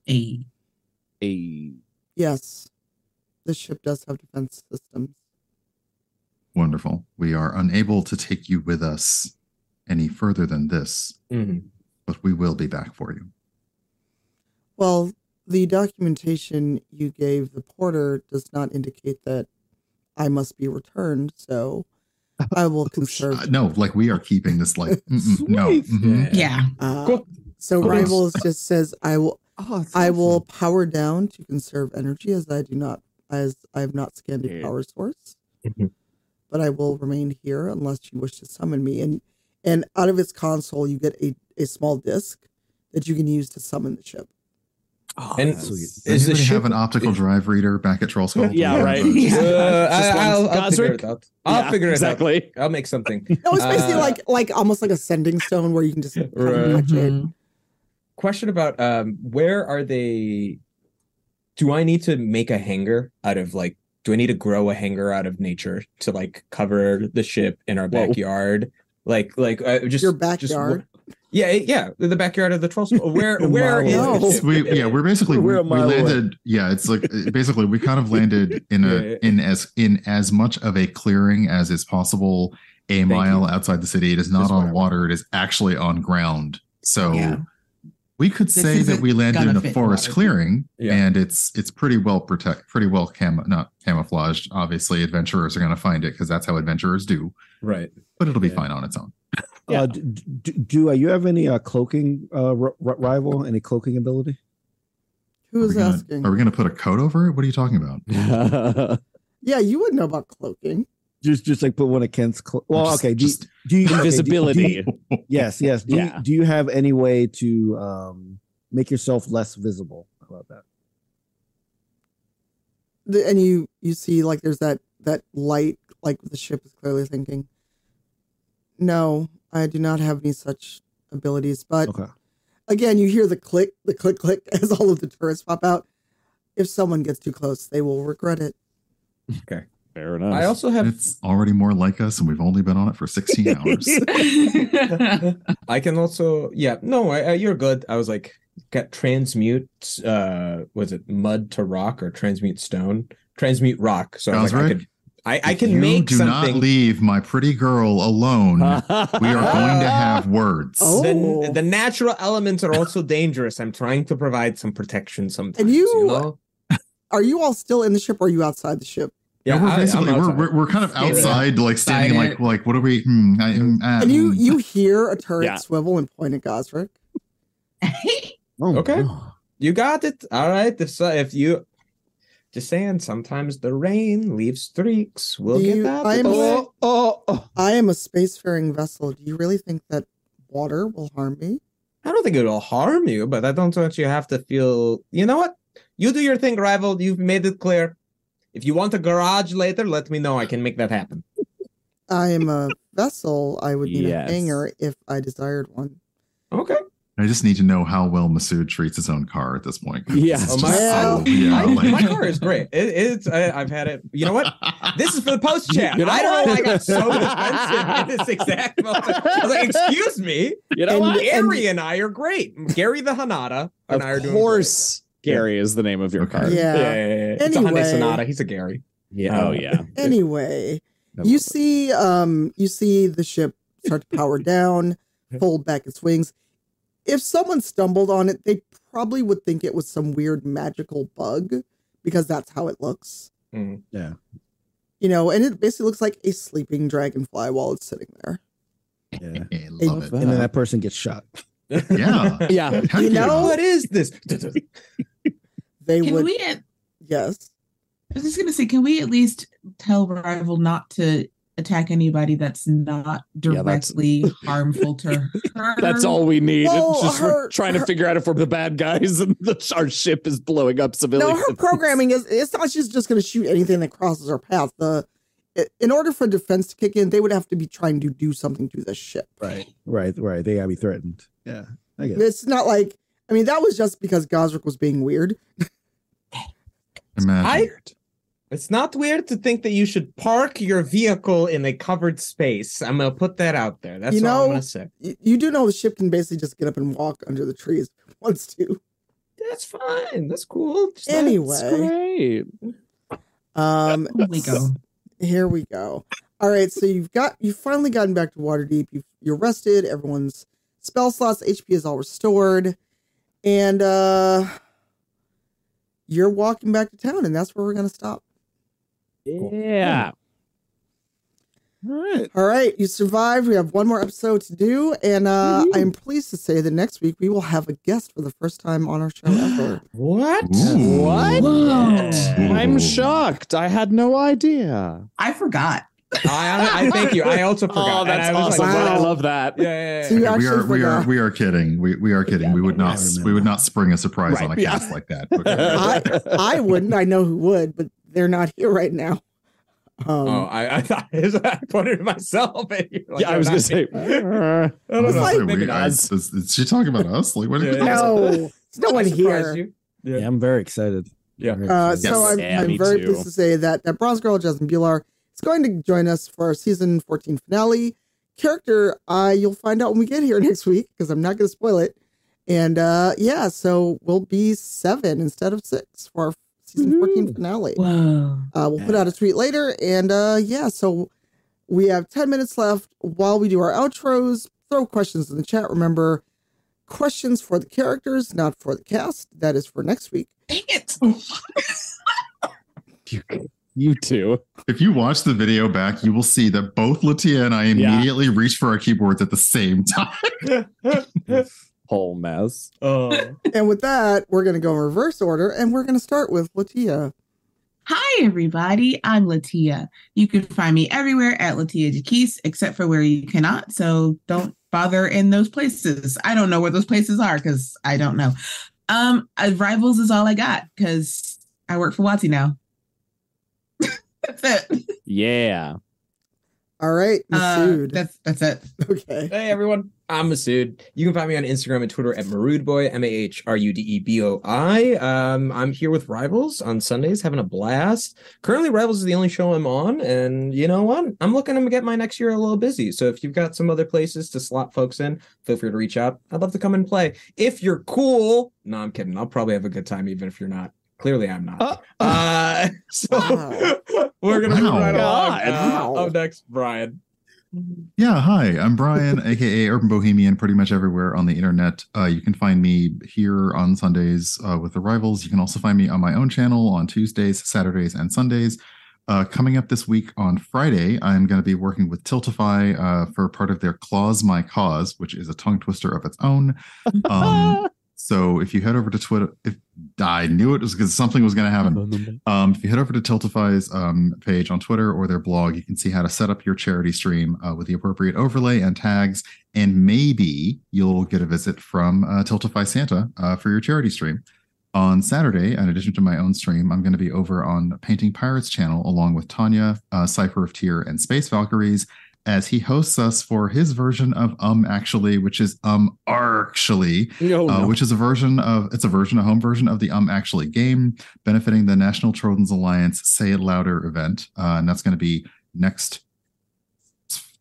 A A, Yes. The ship does have defense systems. Wonderful. We are unable to take you with us any further than this, Mhm. but we will be back for you. Well, the documentation you gave the porter does not indicate that I must be returned, so I will conserve. Uh, no, like we are keeping this like no. Sweet. mhm. yeah. Uh, Cool. So Okay. rivals just says I will Oh, it's I awesome. will power down to conserve energy as I do not as I have not scanned a power source. Mhm. but I will remain here unless you wish to summon me. And and out of its console, you get a, a small disc that you can use to summon the ship. Oh, And that's sweet. Is Does the anybody have an optical drive reader back at Trollskull? Yeah, right. Yeah. Uh, I, Just one I'll, I'll figure it out. I'll Yeah, figure it out. exactly. I'll make something. No, it's basically Uh, like like almost like a sending stone where you can just kind of Right. touch it. Mhm. Question about um, where are they? Do I need to make a hanger out of like? Do I need to grow a hanger out of nature to like cover the ship in our Whoa. backyard? Like, like uh, just Your just- backyard? yeah, yeah, the backyard of the troll. School. Where, A where mile is away. the No. we yeah we're basically we, We're a we mile away. landed yeah it's like basically we kind of landed in a Yeah, yeah. in as in as much of a clearing as is possible a mile you. outside the city it is not Just on whatever. water it is actually on ground so Yeah. We could This say that isn't we landed in a forest water. clearing Yeah. and it's it's pretty well protect pretty well cam not camouflaged obviously adventurers are going to find it because that's how adventurers do Right. but it'll be Yeah. fine on its own Yeah. Uh, do, do, do uh, you have any uh, cloaking uh, r- r- rival? Any cloaking ability? Who's Are we gonna- asking? are we going to put a coat over it what are you talking about yeah, you would know about cloaking. Just just like put one of Kent's. Clo- well, Just- okay. Do, just- do you okay, do- do Invisibility. you- yes, yes. Do, Yeah. you, do you have any way to um, make yourself less visible? How about that? The, and you you see like there's that that light like the ship is clearly thinking. No, I do not have any such abilities. But Okay. again, you hear the click, the click, click as all of the turrets pop out. If someone gets too close, they will regret it. Fair enough. I also have. it's already more like us and we've only been on it for 16 hours I can also. Yeah. No, I, I, you're good. I was like, got transmute. Uh, was it mud to rock or transmute stone? Transmute rock. So I was like, I could. I, I can you make do something. not leave my pretty girl alone. we are going to have words. Oh. the, the natural elements are also dangerous. I'm trying to provide some protection sometimes. And you- know? Are you all still in the ship or are you outside the ship? Yeah, we're I- I'm basically we're, we're we're kind of Standing outside, like standing, like like what are we? Hmm, I, um, uh, And you hmm. you hear a turret Yeah. swivel and point at Gosrick. Oh, Okay. no. You got it. All right. if uh, if you just saying, sometimes the rain leaves streaks. We'll Do get that. I am- Oh, oh, oh. I am a spacefaring vessel. Do you really think that water will harm me? I don't think it'll harm you, but I don't want you have to feel. You know what? You do your thing, rival. You've made it clear. If you want a garage later, let me know. I can make that happen. I am a vessel. I would need Yes. a hanger if I desired one. Okay. I just need to know how well Masood treats his own car at this point. Yeah. Oh, my- so- yeah, my, like- my car is great. It, it's. I, I've had it. You know what? This is for the post chat. You know I don't know why I got so defensive in this exact moment. I was like, "Excuse me." You know And- what? Gary and I are great. Gary the Hanada and I are doing course, Gary is the name of your Okay. card. Yeah. great. Yeah, yeah, yeah, yeah. It's a Hyundai Sonata. He's a Gary. Yeah. Oh yeah. Anyway, you see um you see the ship start to power down, fold back its wings. If someone stumbled on it, they probably would think it was some weird magical bug because that's how it looks. Mhm. Yeah. You know, and it basically looks like a sleeping dragonfly while it's sitting there. Yeah. I love it. And then that person gets shot. Yeah. Yeah. Heck You yeah. know- what is this? They Can would we? At, yes. I was just gonna say, can we at least tell rival not to attack anybody that's not Yeah, that's- directly harmful to her? That's all we need. Well, It's just we're her- trying her- to figure out if we're the bad guys and the, our ship is blowing up civilians. No, her programming is it's not she's just gonna shoot anything that crosses her path. The in order for defense to kick in, they would have to be trying to do something to the ship. Right. Right. Right. They gotta be threatened. Yeah. I get it. It's not like I mean that was just because Gosrick was being weird. Imagine. I, it's not weird to think that you should park your vehicle in a covered space. I'm gonna put that out there. That's You all I'm gonna say. You, you do know the ship can basically just get up and walk under the trees if it wants to. That's fine. That's cool. Just not- Anyway, Great. um, Here we go. Here we go. All right, so you've got you've finally gotten back to Waterdeep. You've, you're rested. Everyone's spell slots, HP is all restored, and uh you're walking back to town, and that's where we're gonna stop. Yeah. All right. All right, you survived. We have one more episode to do, and uh I'm pleased to say that next week we will have a guest for the first time on our show ever. What? Ooh. What? Whoa. I'm shocked. I had no idea. I forgot. I, I thank you. I also forgot. Oh, that's I awesome. like, wow. I love that. Yeah, yeah, yeah. you Yeah, we actually are we are we are kidding. We we are kidding. Yeah, we would not I we would not spring a surprise Right, on a yeah. cast like that. I I wouldn't. I know who would, but they're not here right now. Um, Oh, I, I thought I pointed it to myself. Like, yeah, I was "Oh, gonna say. me." I don't like- Maybe we, not. I, is, is she talking about us? Like what? Yeah, yeah. no, there's no one here. you. Yeah, I'm very excited. Yeah. Very Uh, excited. so Yes. I'm, Yeah, I'm very too. pleased to say that that Bronze Girl Jasmine Bhullar is going to join us for our season 14 finale. Character, uh, you'll find out when we get here next week because I'm not going to spoil it. And uh, yeah, so we'll be seven instead of six for our season 14 finale. Whoa. Uh, we'll put out a tweet later. And uh, yeah, so we have 10 minutes left while we do our outros. Throw questions in the chat. Remember, questions for the characters, not for the cast. That is for next week. Dang it. You too. If you watch the video back, you will see that both Latia and I Yeah. immediately reached for our keyboards at the same time. Whole mess. Oh. And with that, we're going to go in reverse order and we're going to start with Latia. Hi, everybody. I'm Latia. You can find me everywhere at Latia Jaquise, except for where you cannot. So don't bother in those places. I don't know where those places are because I don't know. Um, uh, Rivals is all I got because I work for Watsi now. that's it. Yeah. All right, Uh, Masood. that's that's it. okay. Hey everyone, I'm Masood. You can find me on Instagram and Twitter at Mahrudeboi, M A H R U D E B O I. Um, I'm here with Rivals on Sundays, having a blast. Currently, Rivals is the only show I'm on, and you know what? I'm looking to get my next year a little busy. So if you've got some other places to slot folks in, feel free to reach out. I'd love to come and play. If you're cool, no, I'm kidding. I'll probably have a good time, even if you're not. Clearly, I'm not. Uh, Uh, so Wow. we're gonna move Wow. right along. God. Uh, Wow. up next, Brian. Yeah, hi, I'm Brian, aka Urban Bohemian, pretty much everywhere on the internet. Uh, you can find me here on Sundays uh, with the Rivals. You can also find me on my own channel on Tuesdays, Saturdays, and Sundays. Uh, coming up this week on Friday, I'm going to be working with Tiltify uh, for part of their Clause My Cause, which is a tongue twister of its own. Um, so if you head over to Twitter, if I knew it was because something was going to happen. Um, if you head over to Tiltify's um, page on Twitter or their blog, you can see how to set up your charity stream uh, with the appropriate overlay and tags, and maybe you'll get a visit from uh, Tiltify Santa uh, for your charity stream. On Saturday, in addition to my own stream, I'm going to be over on Painting Pirates channel along with Tanya, uh, Cypher of Tyr, and Space Valkyries as he hosts us for his version of Um Actually, which is Um Actually, No, uh, no. which is a version of it's a version, a home version of the Um Actually game, benefiting the National Children's Alliance Say It Louder event, uh, and that's going to be next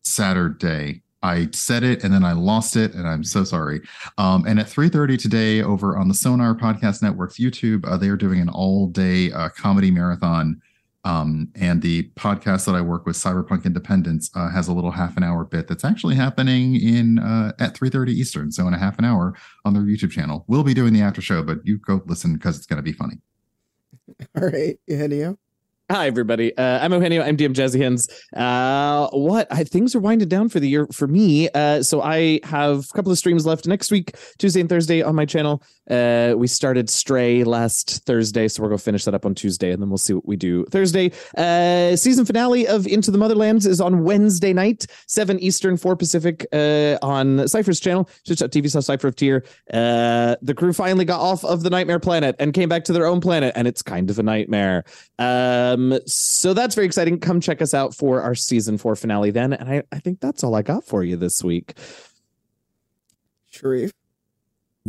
Saturday. I said it and then I lost it, and I'm so sorry. Um, and at 3:30 today, over on the Sonar Podcast Network's YouTube, uh, they are doing an all-day uh, comedy marathon. Um, and the podcast that I work with, Cyberpunk Independence, uh, has a little half an hour bit that's actually happening in uh, at 3:30 Eastern, so in a half an hour on their YouTube channel. We'll be doing the after show, but you go listen because it's going to be funny. All right, Eugenio. Hi, everybody. Uh, I'm Eugenio. I'm DM Jazzy Hands. Uh, what? I, things are winding down for the year for me. Uh, so I have a couple of streams left next week, Tuesday and Thursday on my channel. Uh, we started Stray last Thursday, so we're going to finish that up on Tuesday, and then we'll see what we do Thursday. Uh, season finale of Into the Motherlands is on Wednesday night, 7 Eastern, 4 Pacific, uh, on Cypher's channel, twitch.tv slash Cypher of the crew finally got off of the Nightmare Planet and came back to their own planet, and it's kind of a nightmare. Um, so that's very exciting. Come check us out for our season four finale then. And I, I think that's all I got for you this week. Shareef.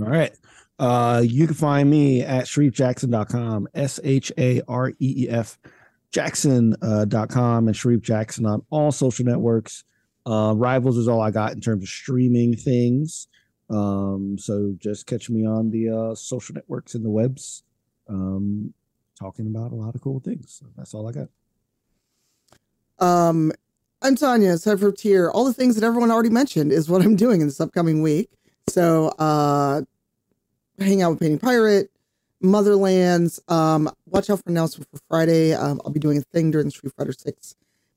All right. Uh, you can find me at shareefjackson.com, S H A R E E F Jackson.com, uh, dot com, and Shareef Jackson on all social networks. Uh, Rivals is all I got in terms of streaming things. Um, so just catch me on the uh, social networks and the webs, um, talking about a lot of cool things. So that's all I got. Um, I'm Tanya, Cypher of Tyr. All the things that everyone already mentioned is what I'm doing in this upcoming week. So, uh, hang out with Painting Pirate, Motherlands. Um, watch out for announcement for Friday. Um, I'll be doing a thing during the Street Fighter 6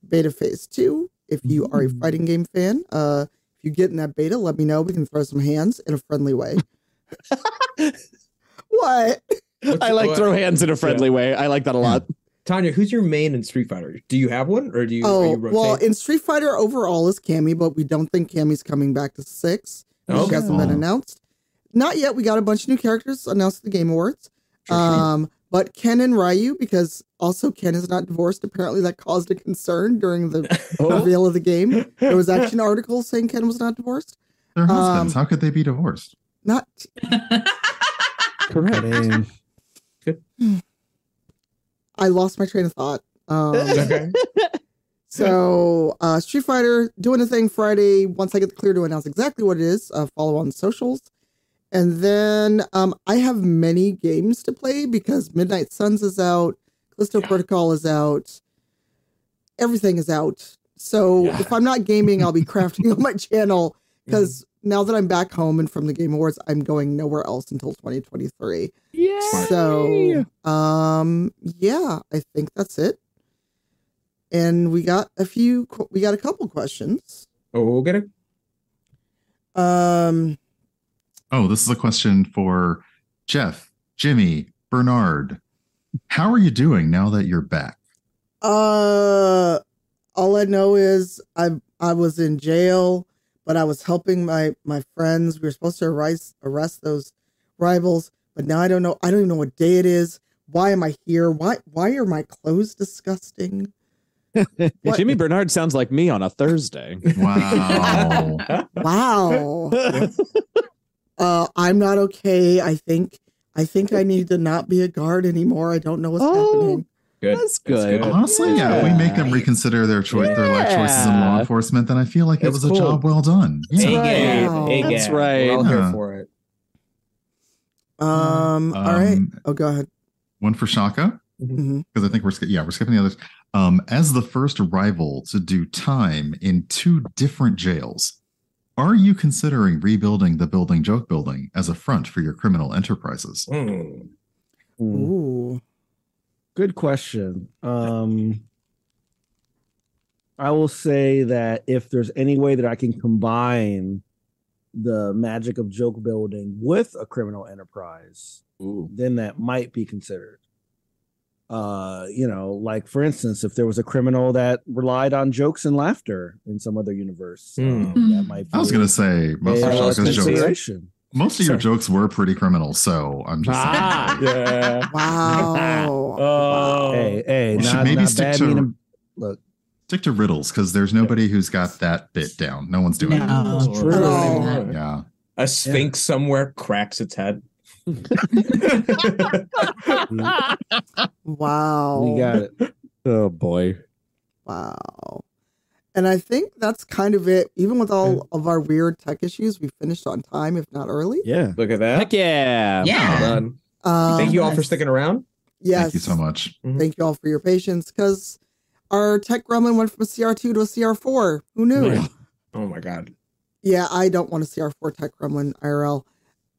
beta phase two. If you are a fighting game fan, uh, if you get in that beta, let me know. We can throw some hands in a friendly way. what? I like throw hands in a friendly way. I like that a lot. Tanya, who's your main in Street Fighter? Do you have one, or do you? are Oh you well, in Street Fighter overall is Cammy, but we don't think Cammy's coming back to six. She Okay. hasn't been announced. Not yet. We got a bunch of new characters announced at the Game Awards. Sure, sure. Um, but Ken and Ryu, because also Ken is not divorced. Apparently, that caused a concern during the Oh. reveal of the game. There was actually an article saying Ken was not divorced. They're husbands. Um, How could they be divorced? Not Correct. I lost my train of thought. Um, okay. so uh, Street Fighter doing a thing Friday. Once I get the clear to announce exactly what it is, uh, follow on socials. And then um, I have many games to play because Midnight Suns is out, Callisto Yeah. Protocol is out, everything is out. So Yeah. if I'm not gaming, I'll be crafting on my channel because now that I'm back home and from the Game Awards, I'm going nowhere else until 2023. Yeah. So, um, yeah, I think that's it. And we got a few, we got a couple questions. Oh, we'll get it. Um, Oh, this is a question for Jeff, Jimmy, Bernard. How are you doing now that you're back? uh, all I know is I I was in jail, but I was helping my my friends. We were supposed to arrest arrest those rivals, but now I don't know. I don't even know what day it is. Why am I here? Why why are my clothes disgusting? Jimmy Bernard sounds like me on a Thursday. Wow. Wow. uh, I'm not okay. I think I think I need to not be a guard anymore. I don't know what's Oh. happening. Good. That's good. Honestly, yeah. if we make them reconsider their choice, their life choices in law enforcement, then I feel like it That's was a job well done. Hey, Yeah. right. Wow. That's right. We're all here for it. Um, all right. Um, Oh, go ahead. One for Shaka, hmm because I think we're yeah we're skipping the others. Um, as the first rival to do time in two different jails, are you considering rebuilding the building joke building as a front for your criminal enterprises? Mm. Ooh. Good question. Um, I will say that if there's any way that I can combine the magic of joke building with a criminal enterprise, Ooh. then that might be considered. Uh, you know, like for instance, if there was a criminal that relied on jokes and laughter in some other universe, Hmm. um, that might. I was going to say most a of Shaka's jokes. Consideration. Most of your Sorry. jokes were pretty criminal, so I'm just saying. Ah, yeah. Wow. Oh. Hey, hey, You should not, maybe not stick bad to- meaning- Look, Stick to riddles because there's nobody who's got that bit down. No one's doing No. it. True. Oh. Yeah. A sphinx somewhere cracks its head. Wow. we got it. Oh boy. Wow. And I think that's kind of it. Even with all of our weird tech issues, we finished on time, if not early. Yeah. Look at that. Heck yeah. Yeah. Well done. Um, Thank you all for sticking around. Yes. Thank you so much. Thank you all for your patience because our tech gremlin went from a CR2 to a CR4. Who knew? Right. Oh my god. Yeah, I don't want a CR4 tech gremlin IRL.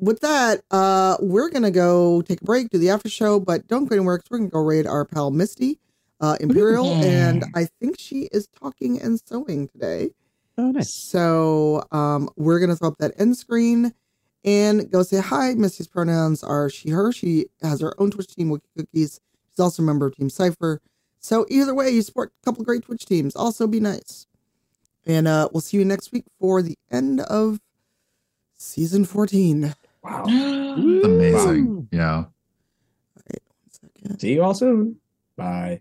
With that, uh, we're gonna go take a break, do the after show, but don't go anywhere because we're gonna go raid our pal Misty, uh, Imperial, Yeah. and I think she is talking and sewing today. Oh, nice. So um, we're gonna throw up that end screen and go say hi. Misty's pronouns are she, her. She has her own Twitch team, Wiki Cookies. She's also a member of Team Cipher. So either way, you support a couple great Twitch teams. Also, be nice. And uh, we'll see you next week for the end of season 14. Wow. It's amazing. Yeah. One second. See you all soon. Bye.